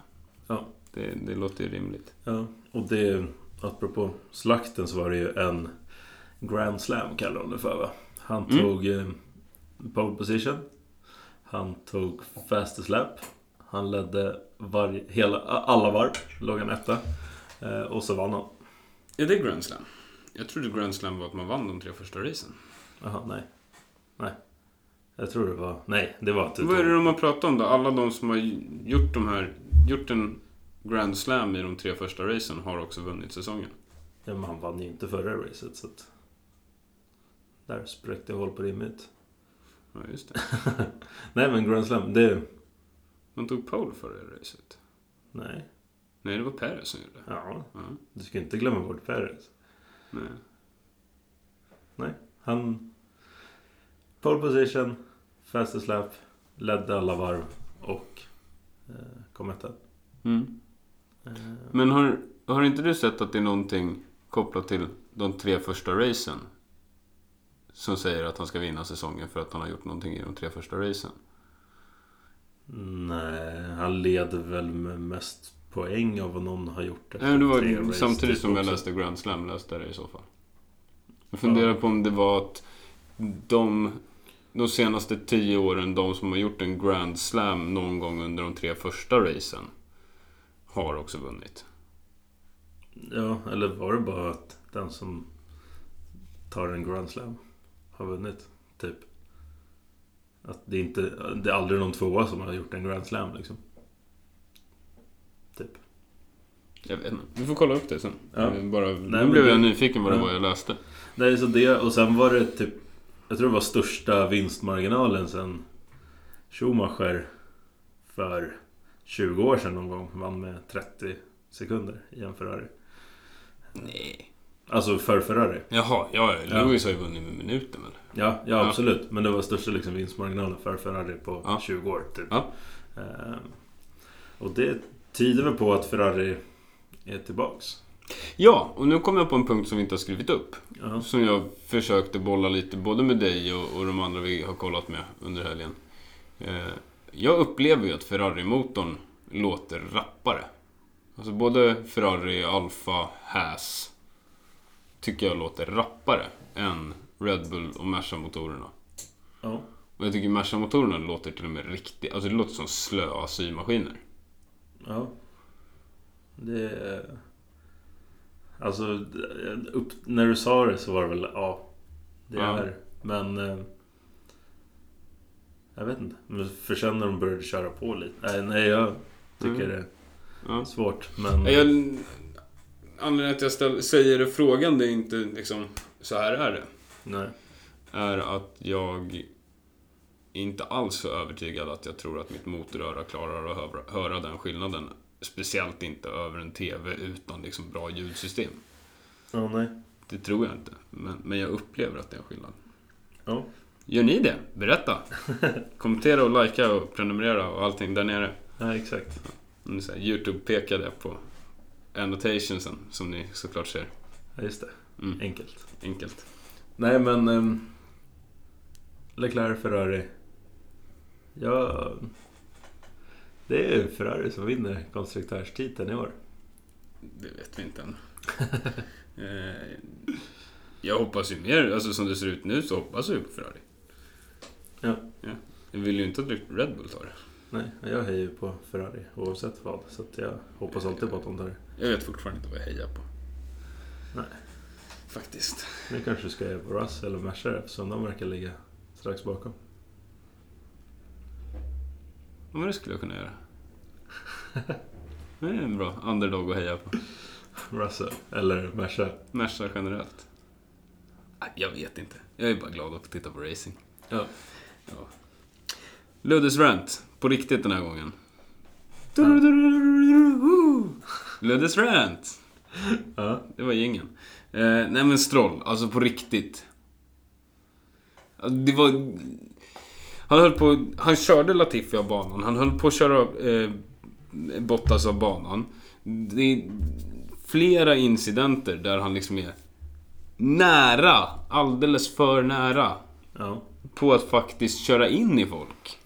Ja. Det, det låter ju rimligt. ja. Och det... Apropå slakten så var det ju en Grand Slam kallar de det för va? Han Mm. tog eh, pole position. Han tog fastest lap. Han ledde varje, hela, alla varv. Låg han etta. Eh, och så vann han. Är det Grand Slam? Jag trodde Grand Slam var att man vann de tre första racen. Jaha, nej. Nej. Jag tror det var... Nej, det var Vad är det de har pratat om då? Alla de som har gjort de här... Gjort en Grand Slam i de tre första racen har också vunnit säsongen. Ja, men han vann ju inte förra racet så att... Där spräckte jag hål på din myt. Ja, just det. Nej men Grand Slam, det... Man tog pole förra racet. Nej. Nej, det var Perez som gjorde det. Ja, Ja, du ska inte glömma bort Perez. nej. Nej, han... Pole position, fastest lap, ledde alla varv och eh, kom etta. Mm. Eh, Men har, har inte du sett att det är någonting kopplat till de tre första racen? Som säger att han ska vinna säsongen för att han har gjort någonting i de tre första racen. nej, han leder väl med mest poäng av vad någon har gjort Nej, det var samtidigt typ som jag också. läste Grand Slam läste jag det i så fall. Jag funderar på om det var att de, de senaste tio åren, de som har gjort en Grand Slam någon gång under de tre första racen har också vunnit. Ja, eller var det bara att den som tar en Grand Slam har vunnit? Typ. Att det är inte... Det är aldrig någon tvåa som har gjort en Grand Slam liksom. Typ. Jag vet inte. Vi får kolla upp det sen. Ja. Bara, nu men blev det- jag nyfiken vad det Ja. var jag läste. Nej, så det och sen var det typ... Jag tror det var största vinstmarginalen sen Schumacher för 20 år sedan någon gång vann med 30 sekunder i en Ferrari. Nej. Alltså för Ferrari. Jaha, ja, Ja. Lewis har ju vunnit med minuten väl? Ja, ja, Ja. absolut. Men det var största liksom vinstmarginalen för Ferrari på Ja. 20 år. Typ. Ja. Ehm, och det tyder väl på att Ferrari är tillbaks. Ja, och nu kommer jag på en punkt som vi inte har skrivit upp. Ja. Som jag försökte bolla lite både med dig och, och de andra vi har kollat med under helgen. Eh, jag upplever ju att Ferrari-motorn låter rappare. Alltså både Ferrari, Alfa, Haas tycker jag låter rappare än Red Bull och Merca-motorerna. ja. Och jag tycker Merca-motorerna låter till och med riktigt... Alltså det låter som slöa symaskiner. Ja. Det... är- Alltså, upp, när du sa det så var det väl ja. Det Ja. är Men... eh, Jag vet inte. Men för sen när de började köra på lite. Nej, nej jag tycker Mm. det Ja. är svårt. Men... Jag, anledningen att jag ställ, säger det frågan, det är inte liksom så här är det. Nej. Är att jag inte alls så övertygad att jag tror att mitt motoröra klarar att höra, höra den skillnaden. Speciellt inte över en TV utan liksom bra ljudsystem. Ja, nej. Det tror jag inte. Men, men jag upplever att det är en skillnad. Ja. Gör ni det? Berätta! Kommentera och likea och prenumerera och allting där nere. Ja, exakt. Här Youtube-pekade på annotationsen som ni såklart ser. Ja, just det. Mm, Enkelt. enkelt. Nej, men... Um, Leclerc, Ferrari. Ja... Det är Ferrari som vinner konstruktörstiteln i år. Det vet vi inte än. Eh, jag hoppas ju mer, alltså som det ser ut nu så hoppas jag ju på Ferrari. Ja. Jag vill ju inte att Red Bull tar det. Nej, jag hejar ju på Ferrari oavsett vad. Så jag hoppas alltid på att de tar det. Jag vet fortfarande inte vad jag hejar på. Nej. Faktiskt. Nu kanske du ska heja på Russ eller Mercer eftersom de verkar ligga strax bakom. Ja, Men det skulle jag kunna göra. Det är en bra underdog att heja på. Russell eller Mercer. Merca generellt. Jag vet inte. Jag är bara glad att titta på racing. Ja. Ja. Luddes rant. På riktigt den här gången. Luddes rant. Ja. Det var gängen. Eh, nej men Stroll, alltså på riktigt. Alltså, Det var... Han höll på... Han körde Latifi av banan. Han höll på att köra eh, Bottas av banan. Det är flera incidenter där han liksom är nära, alldeles för nära, Ja. på att faktiskt köra in i folk.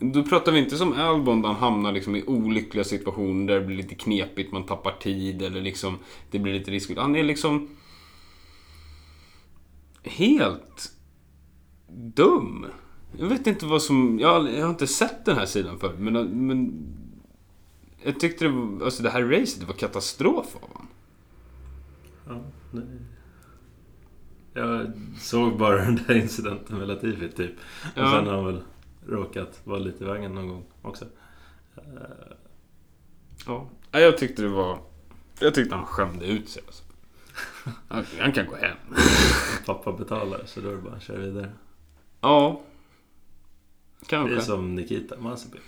Då pratar vi inte som Albon där han hamnar liksom i olyckliga situationer där det blir lite knepigt, man tappar tid eller liksom det blir lite riskfyllt. Han är liksom helt dum. Jag vet inte vad som... Jag har, jag har inte sett den här sidan förr, men, men jag tyckte det var, alltså det här racet det var katastrof av honom. ja det... Jag såg bara den där incidenten med Latifi typ. Och Ja. sen har han väl råkat vara lite i vägen någon gång också. Eh, Ja. Jag tyckte det var... Jag tyckte han skämde ut sig alltså. Han, han kan gå hem. Pappa betalar så då är det bara att köra vidare. Ja. Det är Kanske. som Nikita Mazepin.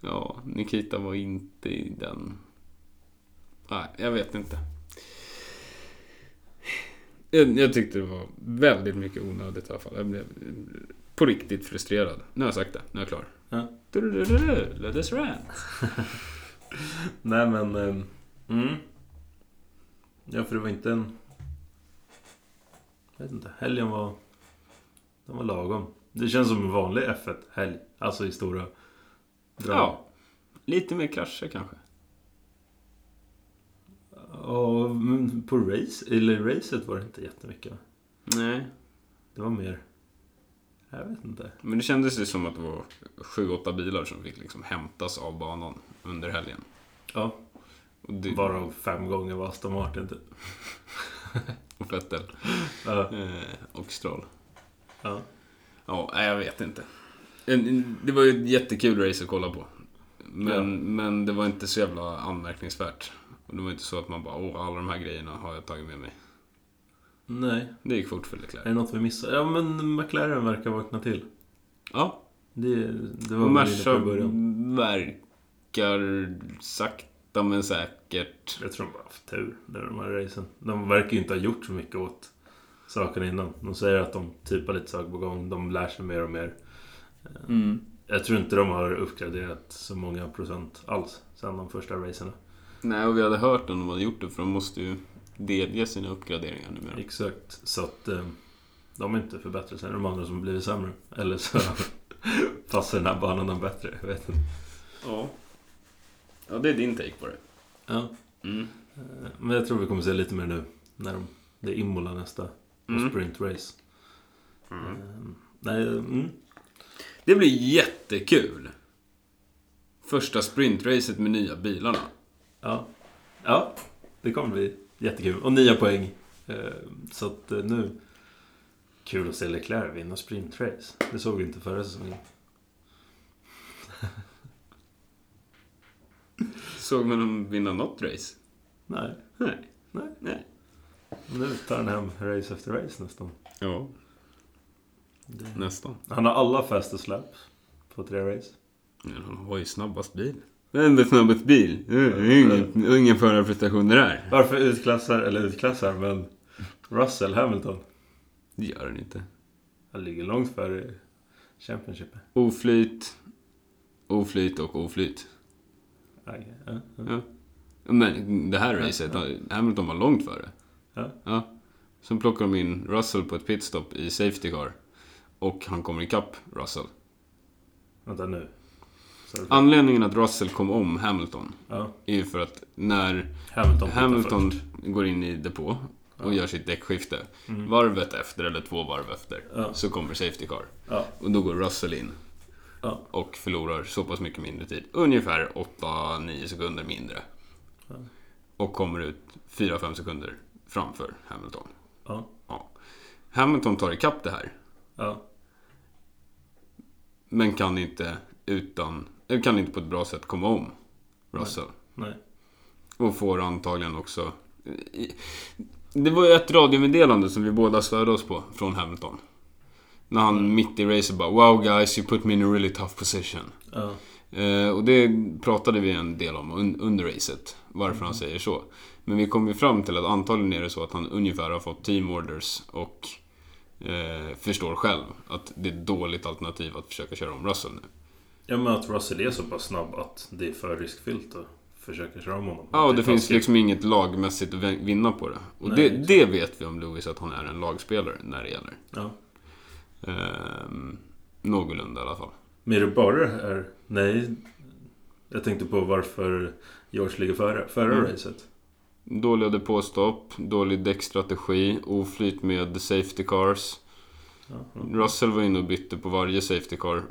Ja, Nikita var inte i den... Nej, jag vet inte. Jag, jag tyckte det var väldigt mycket onödigt i alla fall. Jag blev på riktigt frustrerad. Nu har jag sagt det. Nu är jag klar. Ja. Let us rant. Nej men... ehm, Mm. Ja för det var inte en... Jag vet inte. Helgen var... Den var lagom. Det känns som en vanlig F1-helg. Alltså i stora drag. Ja. Lite mer krascher kanske. Ja, men på race, eller racet var det inte jättemycket. Nej. Det var mer... Jag vet inte. Men det kändes ju som att det var sju, åtta bilar som fick liksom hämtas av banan under helgen. Ja, Och, det, varav fem gånger var Aston Martin typ. och Vettel. Ja. Eh, och Stroll. ja. Ja, nej, jag vet inte. Det var ju ett jättekul race att kolla på. Men, Ja. men det var inte så jävla anmärkningsvärt. Och det var inte så att man bara, åh, alla de här grejerna har jag tagit med mig. Nej, Det gick fort för Leclerc. är det något vi missar? Ja men McLaren verkar vakna till. Ja, Det, det var Merca på i början. verkar sakta men säkert. Jag tror de bara haft tur när de här racen. De verkar ju inte ha gjort så mycket åt sakerna innan. De säger att de typ har lite saker på gång. De lär sig mer och mer. Mm. Jag tror inte de har uppgraderat så många procent alls sen de första racerna. Nej, och vi hade hört om de hade gjort det, för de måste ju delge sina uppgraderingar numera. Exakt. Så att eh, de är inte förbättrat sig. De andra som har blivit sämre. Eller så passar den här banan dem bättre. Jag vet inte. Ja. Ja, det är din take på det. Ja. Mm. Eh, Men jag tror vi kommer se lite mer nu. När de, det är Imola nästa. Och Mm. sprintrace. Mm. Eh, Nej, mm. Det blir jättekul! Första sprintracet med nya bilarna. Ja. ja, det kommer bli jättekul. Och nya poäng. Eh, Så att eh, nu... Kul att se Leclerc vinna sprintrace. Det såg vi inte förra säsongen. Såg man dem vinna något race? Nej, Nej. Nej. Nej. nu tar han hem race efter race nästan. Ja, Det... nästan. Han har alla fastest laps på tre race. Men han har ju snabbast bil. Vem snabbast bil? Ingen, ingen förarprestation det där. Varför utklassar, eller utklassar, men Russell Hamilton. Det gör den inte. Han ligger långt före Championship. Oflyt, oflyt och oflyt. Aj, ja, ja. Ja. Men det här racet, Hamilton var långt före. Ja. ja. Sen plockar de in Russell på ett pitstop i Safety Car. Och han kommer ikapp Russell. Vänta nu. Anledningen att Russell kom om Hamilton ja, är ju för att när Hamilton Hamilton går in i depå och gör sitt däckskifte. Mm. Varvet efter, eller två varv efter, Ja. så kommer Safety Car. Ja, Och då går Russell in ja, och förlorar så pass mycket mindre tid. Ungefär 8-9 sekunder mindre. Och kommer ut 4-5 sekunder framför Hamilton. Hamilton tar ikapp det här. Men kan inte utan, eller kan inte på ett bra sätt komma om Russell. Nej. Och får antagligen också... Det var ju ett radiomeddelande som vi båda störde oss på från Hamilton. När han Mm. mitt i racet bara Wow guys, you put me in a really tough position. Eh, och det pratade vi en del om un- under racet. Varför Mm. han säger så. Men vi kom ju fram till att antagligen är det så att han ungefär har fått team orders och eh, förstår själv att det är ett dåligt alternativ att försöka köra om Russell nu. Ja, men att Russell är så pass snabb att det är för riskfyllt att försöka köra om honom. Ja, och det är finns liksom inget lagmässigt att vinna på det. Och Nej, det, det vet vi om Lewis, att han är en lagspelare när det gäller. Ja. Ehm, någorlunda i alla fall. Men är det bara det här? Nej. Jag tänkte på varför George ligger före. Förra Mm. racet. Dåliga depåstopp, dålig däckstrategi, oflyt med safety cars. Russell var inne och bytte på varje safety car.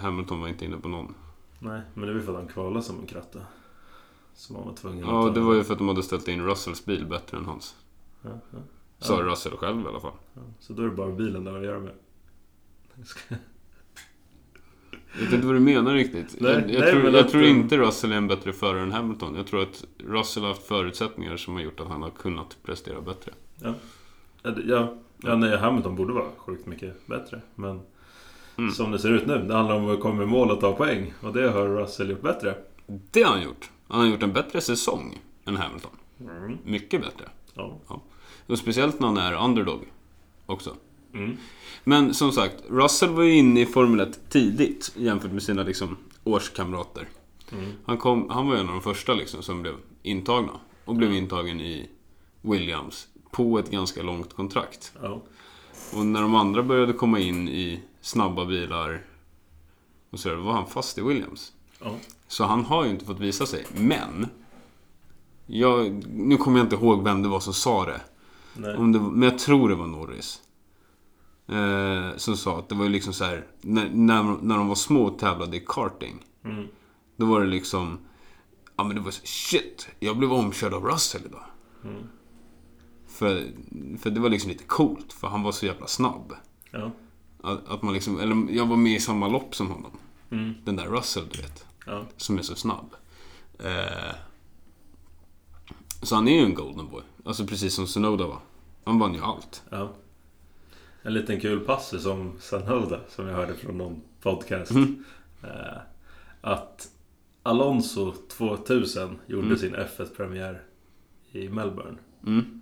Hamilton var inte inne på någon. Nej, men det var för att han kvalade som en kratta. Så man var tvungen att Ja, det var ju för att de hade ställt in Russells bil bättre än hans. Ja, ja. Sa. Russell själv i alla fall. Ja, så då är det bara bilen där att göra med. Jag vet inte vad du menar riktigt. Nej, jag jag, nej, tror, men jag tror inte Russell är en bättre förare än Hamilton. Jag tror att Russell har haft förutsättningar som har gjort att han har kunnat prestera bättre. Ja, ja, ja nej, Hamilton borde vara sjukt mycket bättre. Men Mm. som det ser ut nu, det handlar om att komma i mål och ta poäng. Och det har Russell gjort bättre. Det har han gjort. Han har gjort en bättre säsong än Hamilton. Mm. Mycket bättre. Ja. Och speciellt när han är underdog också. Mm. Men som sagt, Russell var ju inne i Formel 1 tidigt jämfört med sina liksom, årskamrater. Mm. Han, kom, han var en av de första liksom, som blev intagna. Och blev intagen i Williams på ett ganska långt kontrakt. Ja. Och när de andra började komma in i snabba bilar och så var han fast i Williams. Ja. Så han har ju inte fått visa sig. Men... Jag, nu kommer jag inte ihåg vem det var som sa det. Det men jag tror det var Norris. Eh, som sa att det var ju liksom så här, när, när, när de var små och tävlade i karting. Mm. Då var det liksom... Ja men det var så, shit, jag blev omkörd av Russell idag. Mm. För, för det var liksom lite coolt, för han var så jävla snabb. Ja. Att, att man liksom, eller jag var med i samma lopp som honom. Mm. Den där Russell, du vet. Ja. Som är så snabb. Eh, så han är ju en golden boy. Alltså precis som Sonoda var. Han vann ju allt. ja. En liten kul passus om Sanoda som jag hörde från någon podcast. Mm. Eh, att Alonso 2000 gjorde Mm. sin F1-premiär i Melbourne. Mm.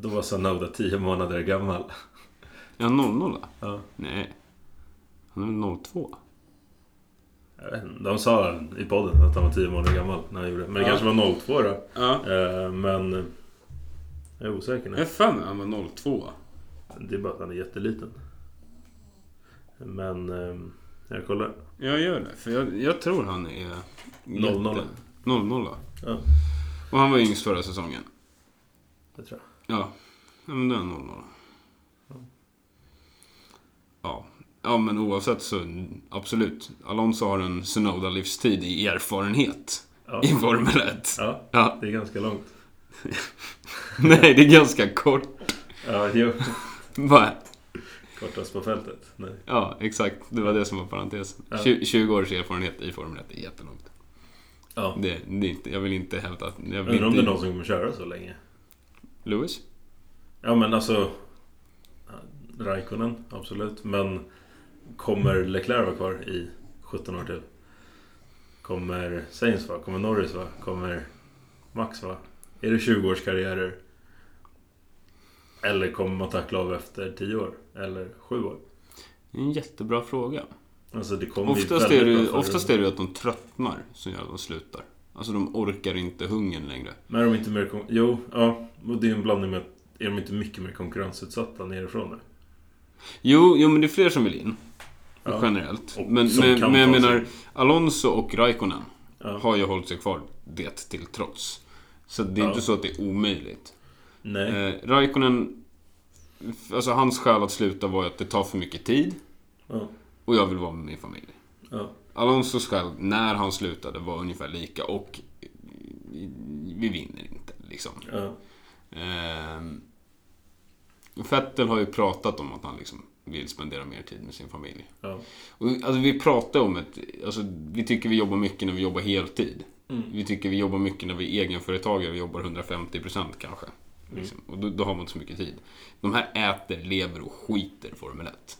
Då var Sanoda 10 månader gammal. Han 00 Ja. Nej. Han är väl 02? Jag vet inte, de sa i podden att han var 10 månader gammal när han gjorde det. Men det Ja. kanske var 02 då. Ja. Eh, men jag är osäker Jag nu. är för mig han var 02. Det är bara att han är jätteliten. Men eh, jag kollar. Jag gör det. För jag, jag tror han är... 00. 00 Ja, Och han var yngst förra säsongen. det tror Ja. Ja men det är 00. Ja. Ja men oavsett så absolut. Alonso har en Sonoda-livstid i erfarenhet. jag. I Ja. Formel 1. ja, Ja. det är ganska långt. Nej, det är ganska kort. Ja, jo. Bara, Kortast på fältet. Nej. ja, exakt. Det var det som var parentesen. Ja. Tju- 20 års erfarenhet i Formel 1 är jättelångt. Ja. Det, det jag vill inte hävda att... Jag vill Undrar om det är någon som kommer köra så länge. Lewis? Ja men alltså... Raikkonen, absolut. Men kommer Leclerc vara kvar i 17 år till? Kommer Sainz vara? Kommer Norris vara? Kommer Max vara? Är det 20 års karriärer? Eller kommer man tackla av efter 10 år? Eller 7 år? Det är en jättebra fråga. Alltså Oftast är, det, oftast är det att de tröttnar som gör att de slutar. Alltså de orkar inte hungern längre. Men är de inte mer... Jo, ja. Och det är en blandning med... att- Är de inte mycket mer konkurrensutsatta nerifrån nu? Jo, jo men det är fler som vill in. Ja. Generellt. Och Men, men, men jag menar. Alonso och Raikkonen Ja. har ju hållit sig kvar det till trots. Så det är Ja. inte så att det är omöjligt. Nej. Eh, Raikkonen, alltså hans skäl att sluta var ju att det tar för mycket tid Ja. och jag vill vara med min familj. Ja. Alonsos skäl när han slutade var ungefär lika och vi vinner inte liksom. Ja. Ehm, Vettel har ju pratat om att han liksom vill spendera mer tid med sin familj. Ja. Och, alltså vi pratar om ett... Alltså, vi tycker vi jobbar mycket när vi jobbar heltid. Mm. Vi tycker vi jobbar mycket när vi är egenföretagare. Vi jobbar 150% kanske. Mm. Liksom. Och då, då har man inte så mycket tid. De här äter, lever och skiter Formel 1.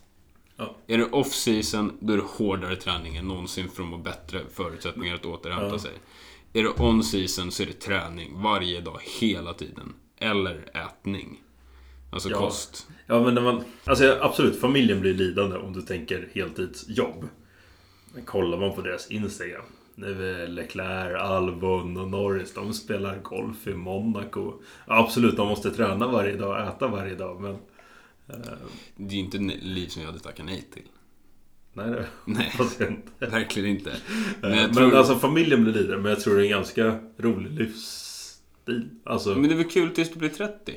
Ja. Är det off-season, då är det hårdare träning än någonsin för att må bättre förutsättningar att återhämta Ja. sig. Är det on-season så är det träning varje dag, hela tiden. Eller ätning. Alltså Ja. kost. Ja men när man... Alltså absolut, familjen blir lidande om du tänker heltidsjobb. Men kollar man på deras Instagram. Nu är Leclerc, Albon och Norris, de spelar golf i Monaco. Ja, absolut, de måste träna varje dag äta varje dag men... Eh, Det är inte ett liv som jag hade tackat nej till. nej det Nej. inte. Verkligen inte. Men, Men jag men tror... alltså familjen blir lidande, men jag tror det är en ganska rolig livsstil. Alltså... Men det är väl kul tills du blir 30?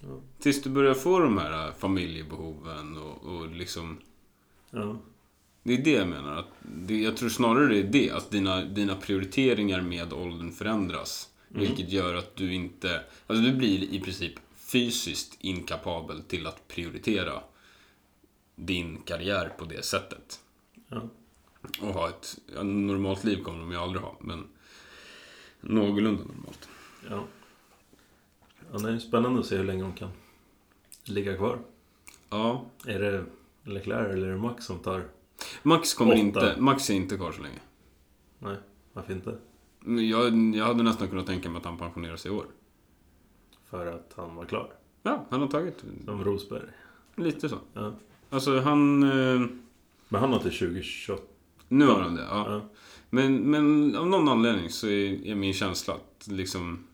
Ja. Tills du börjar få de här äh, familjebehoven och, och liksom... Ja. Det är det jag menar. Att det, jag tror snarare det är det. Att dina, dina prioriteringar med åldern förändras. Mm. Vilket gör att du inte... Alltså du blir i princip fysiskt inkapabel till att prioritera din karriär på det sättet. Ja. Och ha ett ja, normalt liv kommer de ju aldrig ha, men någorlunda normalt. Ja. ja det är spännande att se hur länge de kan ligga kvar. Ja, Är det Leclerc eller är det Max som tar... Max kommer Åtta. inte, Max är inte kvar så länge. Nej, varför inte? Jag, jag hade nästan kunnat tänka mig att han pensionerar sig i år. För att han var klar. Ja, han har tagit Som Rosberg. lite så. Ja. Alltså han... Eh, Men han har till 2028. nu har han det, ja. Ja. Men, men av någon anledning så är, är min känsla att liksom...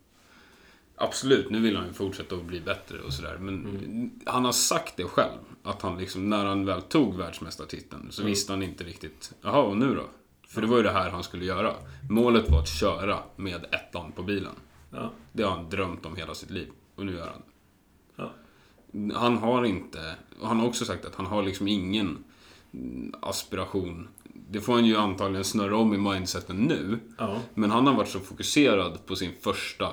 Absolut, nu vill han ju fortsätta att bli bättre och sådär. Men han har sagt det själv. Att han liksom, när han väl tog världsmästartiteln så Mm. visste han inte riktigt. Jaha, och nu då? För det var ju det här han skulle göra. Målet var att köra med ettan på bilen. Ja. Det har han drömt om hela sitt liv. Och nu gör han. Ja. Han har inte, och han har också sagt att han har liksom ingen mm, aspiration. Det får han ju antagligen snurra om i mindseten nu. Ja. Men han har varit så fokuserad på sin första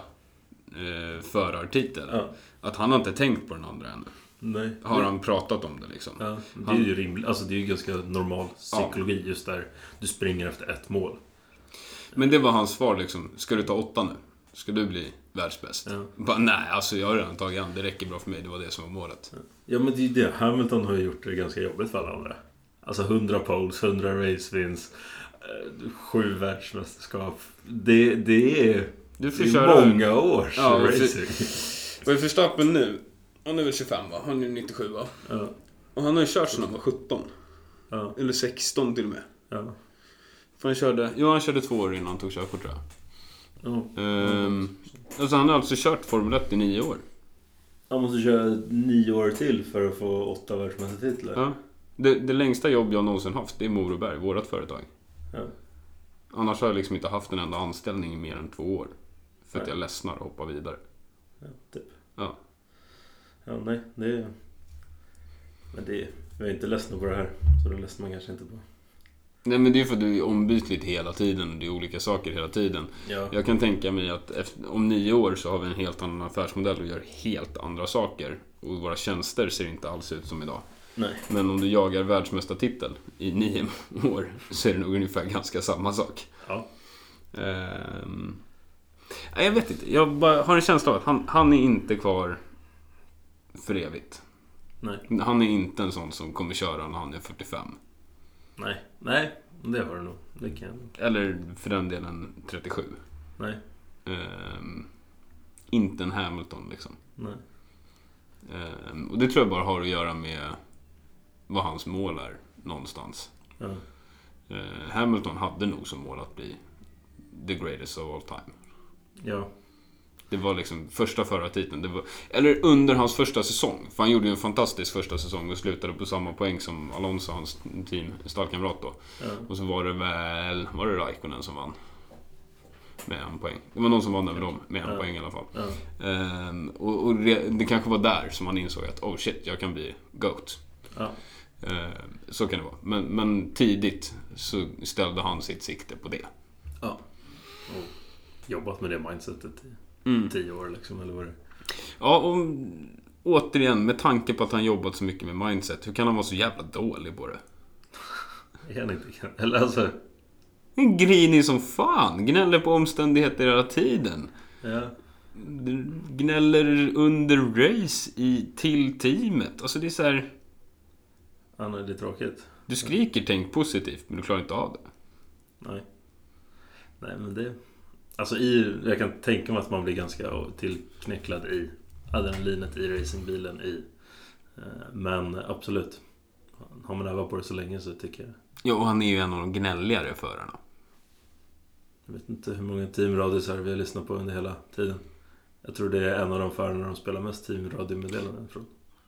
eh, förartitel. Ja. Att han har inte tänkt på den andra ännu. Nej. Har han pratat om det liksom. Ja, det är ju rimligt. Alltså det är ju ganska normal psykologi just där du springer efter ett mål. Men det var hans svar liksom. Ska du ta åtta nu? Ska du bli världsbäst? Ja. Bara, nej, alltså jag har redan tagit an. Det räcker bra för mig. Det var det som var målet. Ja men det är det. Hamilton har ju gjort det ganska jobbigt för alla andra. Alltså 100 poles, 100 race wins, eh, sju världsmästerskap. Det, det är, Du får det är köra- många års Ja, racing. Vad är Verstappen nu? Han är väl 25 va? Han är 97 va? Ja, Och han har ju kört sedan han var 17. ja, Eller 16 till och med. ja. För han körde, jo han körde två år innan han tog körkort tror jag. Ja. Ehm, alltså han har alltså kört Formel 1 i nio år. Han måste köra nio år till för att få åtta världsmästartitlar. Ja. Det, det längsta jobb jag någonsin haft, det är Moroberg, vårt företag. Ja. Annars har jag liksom inte haft en enda anställning i mer än två år. För att jag ledsnar och hoppar vidare. Ja, typ. Ja. Ja, nej, det är... Men det är... Jag är inte ledsen på det här. Så det ledsnar man kanske inte på. Nej men det är för att du är ombytligt hela tiden och det är olika saker hela tiden. Ja. Jag kan tänka mig att efter, om nio år så har vi en helt annan affärsmodell och gör helt andra saker. Och våra tjänster ser inte alls ut som idag. Nej. Men om du jagar världsmästartitel i nio år så är det nog ungefär ganska samma sak. Ja. Ehm, jag vet inte. Jag bara har en känsla av att han, han är inte kvar för evigt. Nej. Han är inte en sån som kommer köra när han är 45. Nej. Nej. Det har du nog. Det kan jag. Eller för den delen 37. Nej. Ehm, inte en Hamilton liksom. Nej. Ehm, och det tror jag bara har att göra med vad hans mål är någonstans. Ja. Ehm, Hamilton hade nog som mål att bli the greatest of all time. Ja. Det var liksom första förartiteln. Var, eller under hans första säsong. För han gjorde ju en fantastisk första säsong och slutade på samma poäng som Alonso, hans team, stallkamrat då. Ja. Och så var det väl, var det Raikkonen som vann? Med en poäng. Det var någon som vann över dem med en Ja. poäng i alla fall. Ja. Ehm, och och det, det kanske var där som han insåg att oh shit, jag kan bli GOAT. Ehm, så kan det vara. Men, men tidigt så ställde han sitt sikte på det. ja. Och jobbat med det mindsetet Mm. tio år liksom. Eller vad det är. Ja, och återigen, med tanke på att han jobbat så mycket med mindset, hur kan han vara så jävla dålig på det? Är han inte. Eller alltså. En grinig som fan, gnäller på omständigheter hela tiden. Ja. Gnäller under race i, till teamet. Alltså det är så här, Han är lite tråkigt. du skriker tänk positivt, men du klarar inte av det. Nej. Nej men det... Alltså i... Jag kan tänka mig att man blir ganska tillknäcklad i adrenalinet i racingbilen i... eh, Men absolut. Har man övat på det så länge så tycker jag... Ja, och han är ju en av de gnälligare förarna. Jag vet inte hur många teamradiosar vi har lyssnat på under hela tiden. Jag tror det är en av de förarna de spelar mest teamradiomeddelanden från.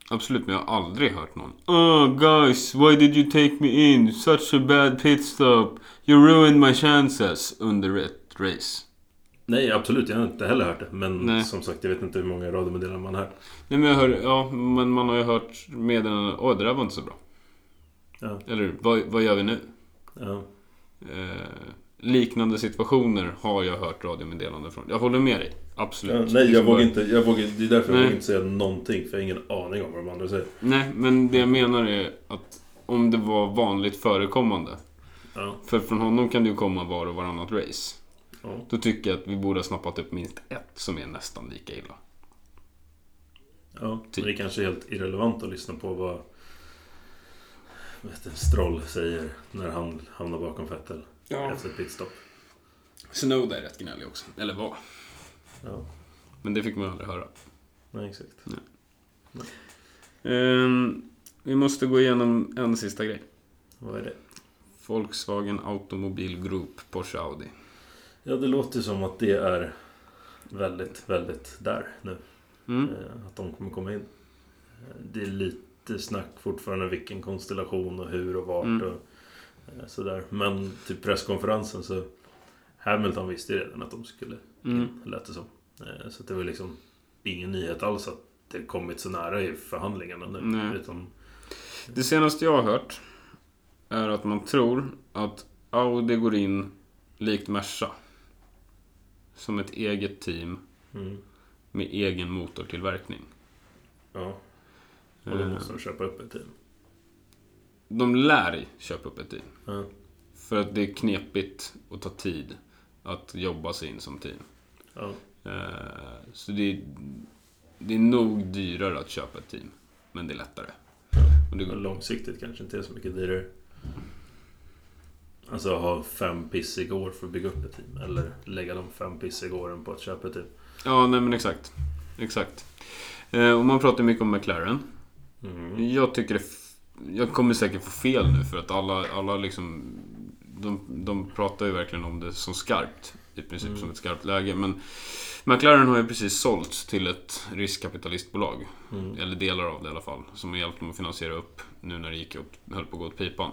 Absolut, men jag har aldrig hört någon. Oh guys, why did you take me in? Such a bad pit stop. You ruined my chances under ett race. Nej, absolut. Jag har inte heller hört det. Men Nej. som sagt, jag vet inte hur många radiomeddelanden man hör. Nej men jag hör, ja, men man har ju hört meddelanden. Åh, det där var inte så bra. Ja, Eller, vad, vad gör vi nu? ja, Eh, liknande situationer har jag hört radiomeddelanden från. Jag håller med dig. Absolut. ja Nej, jag vågar inte. Jag vågar, det är därför Nej. jag vågar inte säga någonting. För jag har ingen aning om vad de andra säger. Nej, men det jag menar är att om det var vanligt förekommande. Ja. För från honom kan det ju komma var och varannat race. Då tycker jag att vi borde ha snappat upp minst ett som är nästan lika illa. Ja, Typ. men det är kanske är helt irrelevant att lyssna på vad vet du, Stroll säger när han hamnar bakom Vettel Ja. efter ett pitstop. Snowda är rätt gnällig också. Eller var. Ja, Men det fick man aldrig höra. nej exakt. Ehm, vi måste gå igenom en sista grej. Vad är det? Volkswagen Automobil Group Porsche Audi. Ja, det låter som att det är väldigt, väldigt där nu. Mm. Eh, Att de kommer komma in. Eh, Det är lite snack fortfarande vilken konstellation och hur och vart Mm. och eh, sådär. Men till presskonferensen så Hamilton visste ju redan att de skulle in, Mm. lät det som. Så det var liksom ingen nyhet alls att det kommit så nära i förhandlingarna nu. Nej. Utan, Det senaste jag har hört är att man tror att Audi går in likt Merca. Som ett eget team mm, med egen motortillverkning. ja. Och då måste de köpa upp ett team. De lär köpa upp ett team. Ja, För att det är knepigt och tar tid att jobba sig in som team. ja, Eh, Så det är, det är nog dyrare att köpa ett team. Men det är lättare. Och det går, långsiktigt kanske inte är så mycket dyrare. Alltså ha fem pissiga år för att bygga upp ett team. Eller lägga de fem pissiga åren på att köpa ett team. ja, nej men exakt. Exakt. Eh, Och man pratar mycket om McLaren. Mm. Jag tycker det... Jag kommer säkert få fel nu för att alla, alla liksom... De, de pratar ju verkligen om det som skarpt. I princip Mm. som ett skarpt läge. Men McLaren har ju precis sålts till ett riskkapitalistbolag. Mm. Eller delar av det i alla fall. Som har hjälpt dem att finansiera upp nu när det gick upp, höll på att gå åt pipan.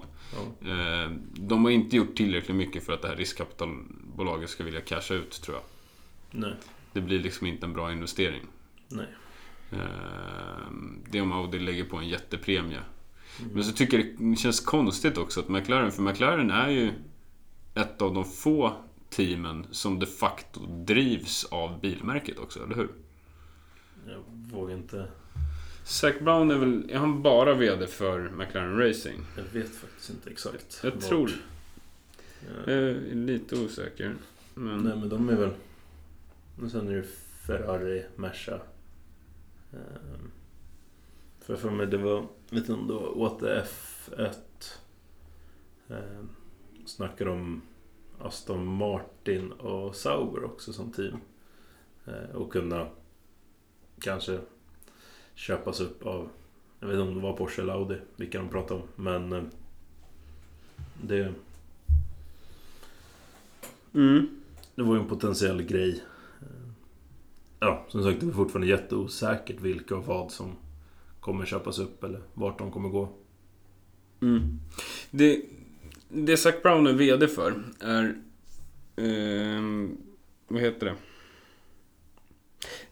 Eh, De har inte gjort tillräckligt mycket för att det här riskkapitalbolaget ska vilja casha ut tror jag. Nej. Det blir liksom inte en bra investering. Nej. Eh, Det om Audi lägger på en jättepremie. Mm. Men så tycker jag det känns konstigt också att McLaren, för McLaren är ju ett av de få teamen som de facto drivs av bilmärket också, eller hur? Jag vågar inte. Zac Brown är väl, är han bara VD för McLaren Racing? Jag vet faktiskt inte exakt. Jag vart. tror Ja. Jag är lite osäker. Men... Nej men de är väl... Och sen är det Ferrari, Merca. Ehm, För för mig det var, vet inte om det var åter F1. Um, snackar om Aston Martin och Sauber också som team. Eh, och kunna kanske köpas upp av, jag vet inte om det var Porsche eller Audi, vilka de pratade om. Men eh, det, Mm. Det var ju en potentiell grej. Eh, Ja, som sagt det är fortfarande jätteosäkert vilka och vad som kommer köpas upp eller vart de kommer gå. Mm. Det, det Zac Brown är VD för är... ehm, vad heter det?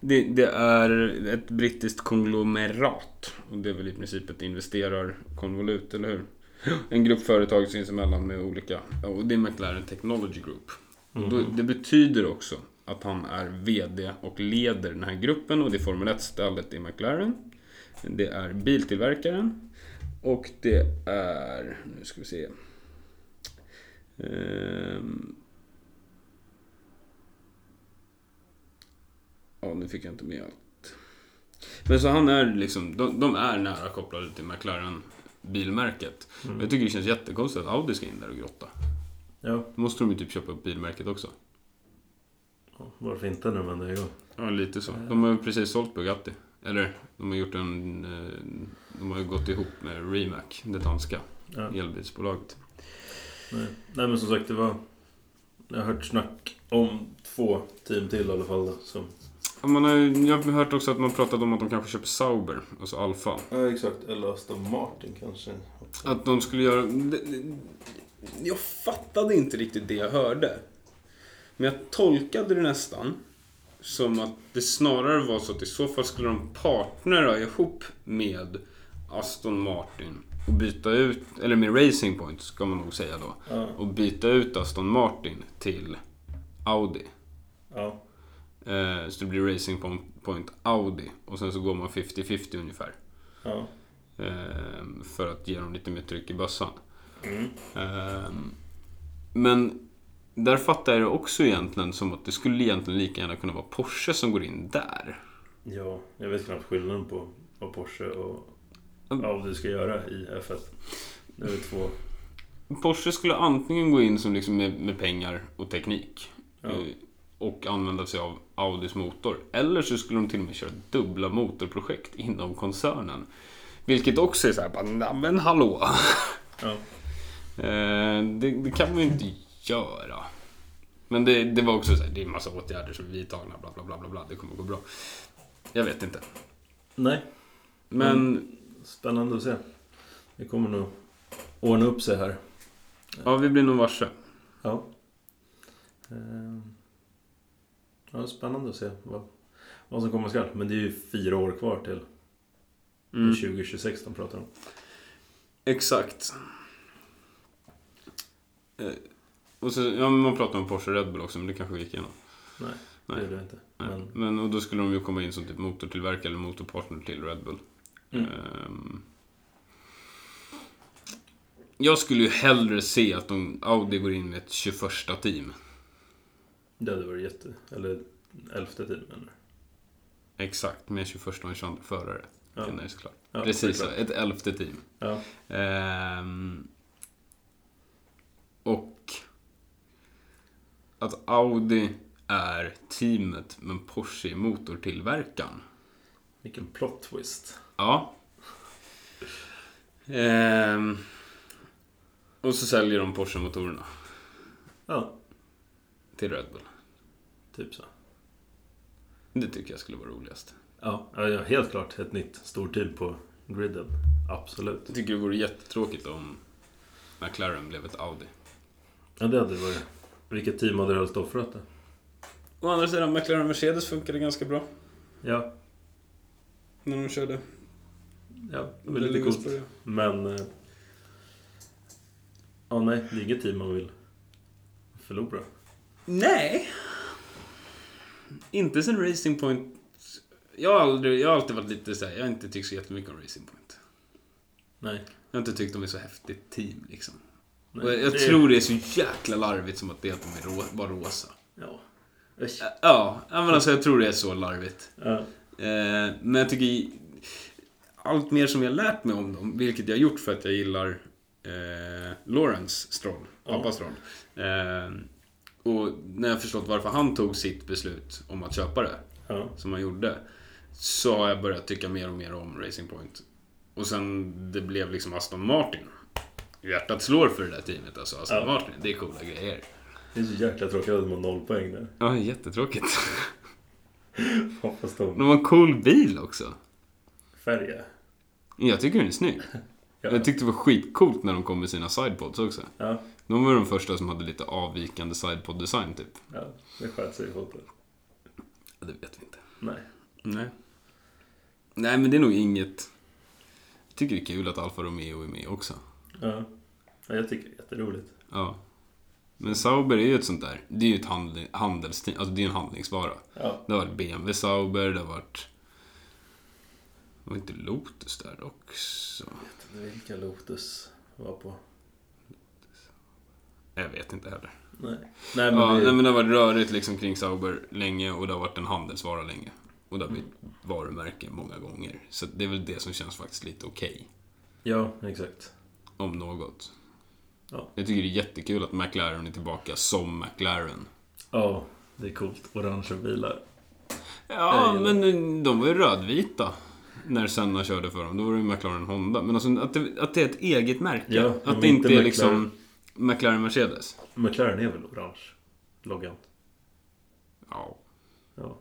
det? Det är ett brittiskt konglomerat. Och det är väl i princip ett investerarkonvolut, eller hur? En grupp företag sinsemellan med olika... Och det är McLaren Technology Group. Och då, det betyder också att han är VD och leder den här gruppen och det är Formel 1-stället i McLaren. Det är biltillverkaren. Och det är... Nu ska vi se. Ehm. Ja, nu fick jag inte med allt. Men så han är liksom... De, de är nära kopplade till McLaren bilmärket. Mm. Jag tycker det känns jättekonstigt att Audi ska in där och grotta. Ja, Då måste de ju typ köpa upp bilmärket också. varför inte när man är igång? Ja, lite så. De har ju precis sålt Bugatti. Eller, de har gjort en... eh, De har ju gått ihop med Rimac, det danska Ja. elbilsbolaget. Nej. Nej men som sagt det var... Jag har hört snack om två team till i alla fall då, som... Ja, Man har, ju- jag har hört också att man pratat om att de kanske köper Sauber, alltså Alfa. Ja exakt, eller Aston Martin kanske. Att de skulle göra... Jag fattade inte riktigt det jag hörde. Men jag tolkade det nästan som att det snarare var så att i så fall skulle de partnera ihop med Aston Martin och byta ut, eller med Racing Point ska man nog säga då. Ja. Och byta ut Aston Martin till Audi. Ja. Eh, så det blir Racing Point Audi och sen så går man 50-50 ungefär. Ja. Eh, för att ge dem lite mer tryck i bössan. Mm. Eh, Men där fattar jag det också egentligen som att det skulle egentligen lika gärna kunna vara Porsche som går in där. Ja, jag vet knappt skillnaden på vad Porsche och Mm. Audi ska göra i F1. Det är två... Porsche skulle antingen gå in som liksom med, med pengar och teknik. Ja. eh, Och använda sig av Audis motor. Eller så skulle de till och med köra dubbla motorprojekt inom koncernen. Vilket också är så här, bara, "Nej, men hallå. Ja. Eh, det, det kan man ju inte göra. Men det, det var också så här, det är en massa åtgärder som är vidtagna, bla bla bla bla bla. Det kommer gå bra. Jag vet inte. Nej, Men spännande att se. Det kommer nog ordna upp sig här. ja, vi blir nog varse. Ja. Ehm. Ja, spännande att se vad, vad som komma skall. Men det är ju fyra år kvar till Mm. 2026 de pratar om. Exakt. Eh, Och så, ja, man pratar om Porsche Red Bull också, men det kanske gick igenom. Nej, Nej. det är det inte. Men, Men och då skulle de ju komma in som typ motortillverkare eller motorpartner till Red Bull. Mm. Ehm, jag skulle ju hellre se att de, Audi går in med ett 21 team. det hade varit jätte... Eller elfte tid menar du? Exakt, med 21 och en 22 förare. Ja. Ja. Nej, såklart. Ja, Precis, såklart. ett elfte team. Ja. Ehm, och att Audi är teamet men Porsche är motortillverkaren. Vilken plot twist. Ja. Ehm, och så säljer de Porsche-motorerna Ja, till Red Bull. typ så. Det tycker jag skulle vara roligast. Ja, ja, ja, helt klart ett nytt storteam på griden. Absolut. Jag tycker det vore jättetråkigt om McLaren blev ett Audi. Ja, det hade varit... Vilket team hade du helst offrat det? Å andra sidan, McLaren och Mercedes funkade ganska bra Ja, när de körde. Ja det var lite coolt. Men... eh, Ja, nej, det är inget team man vill förlora. Nej. Inte sen Racing Point. Jag har, aldrig, jag har alltid varit lite såhär, jag har inte tyckt så jättemycket om Racing Point. Nej. Jag har inte tyckt de är så häftigt team liksom. nej. Jag, jag Det- tror det är så jäkla larvigt som att det är att de är rå, bara rosa. Ja. Usch. Ja, ja, men alltså jag tror det är så larvigt. Ja. Eh, men jag tycker allt mer som jag lärt mig om dem, vilket jag gjort för att jag gillar eh, Lawrence Stroll, Ja. pappa Stroll. Eh, och när jag förstått varför han tog sitt beslut om att köpa det, Ja. som han gjorde, så har jag börjat tycka mer och mer om Racing Point. Och sen det blev liksom Aston Martin. Hjärtat slår för det där teamet alltså, Aston Ja. Martin. Det är coola grejer. Det är så jäkla tråkigt att de har noll poäng där. Ja, jättetråkigt. Hoppas De de har en cool bil också. Färgar. Jag tycker den är snygg. Ja. Jag tyckte det var skitcoolt när de kom med sina sidepods också. Ja, De var de första som hade lite avvikande sidepod-design typ. ja, det sköt sig i foten. Ja, det vet vi inte. Nej. Nej. Nej, men det är nog inget... Jag tycker det är kul att Alfa Romeo är med också. Ja. ja, jag tycker det är jätteroligt. Ja. Men Sauber är ju ett sånt där. Det är ju ett handel, handelsteam. Alltså det är en handlingsvara. Ja, Det har varit BMW Sauber, det har varit... Var inte Lotus där också. vet inte vilka Lotus var på. Jag vet inte heller. Nej. Nej, men Ja, det... nej, men det har varit rörigt liksom kring Sauber länge och det har varit en handelsvara länge. Och det har blivit varumärke många gånger. Så det är väl det som känns faktiskt lite okej. Ja, exakt. om något. Ja. Jag tycker det är jättekul att McLaren är tillbaka som McLaren. Ja, det är coolt. Orangea bilar. Ja, Jag men de var ju rödvita. När Senna körde för dem. Då var det McLaren Honda. Men alltså att det, att det är ett eget märke. Ja, att det inte är liksom McLaren Mercedes. McLaren är väl orange? Loggan. Ja. Ja.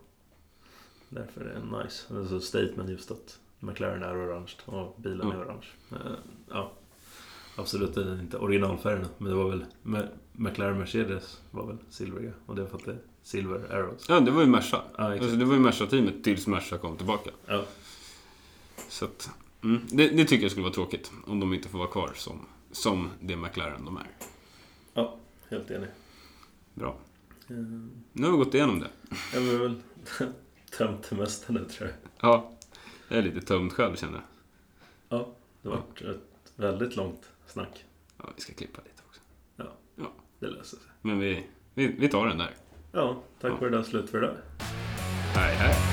Därför är det nice. Det är så statement just att McLaren är orange och bilen Ja. är orange. Eh, Ja. Absolut inte originalfärgerna. Men det var väl McLaren Mercedes var väl silvriga. Och det är för att det är silver arrows. Ja, det var ju Merca. Ja, exakt. Alltså, det var ju Merca-teamet tills Merca kom tillbaka. Ja. Så att, mm, det, det tycker jag skulle vara tråkigt. Om de inte får vara kvar som, som det McLaren de är. ja, helt enig. Bra. Eh, Nu har vi gått igenom det. Jag var väl tömt det mesta nu tror jag. Ja. Jag är lite tömd själv känner jag. Ja, det var ett väldigt långt snack. Ja, vi ska klippa lite också. Ja. ja. det löser sig. Men vi, vi, vi tar den där. Ja, tack Ja. för där. Slut för där. Hej, hej.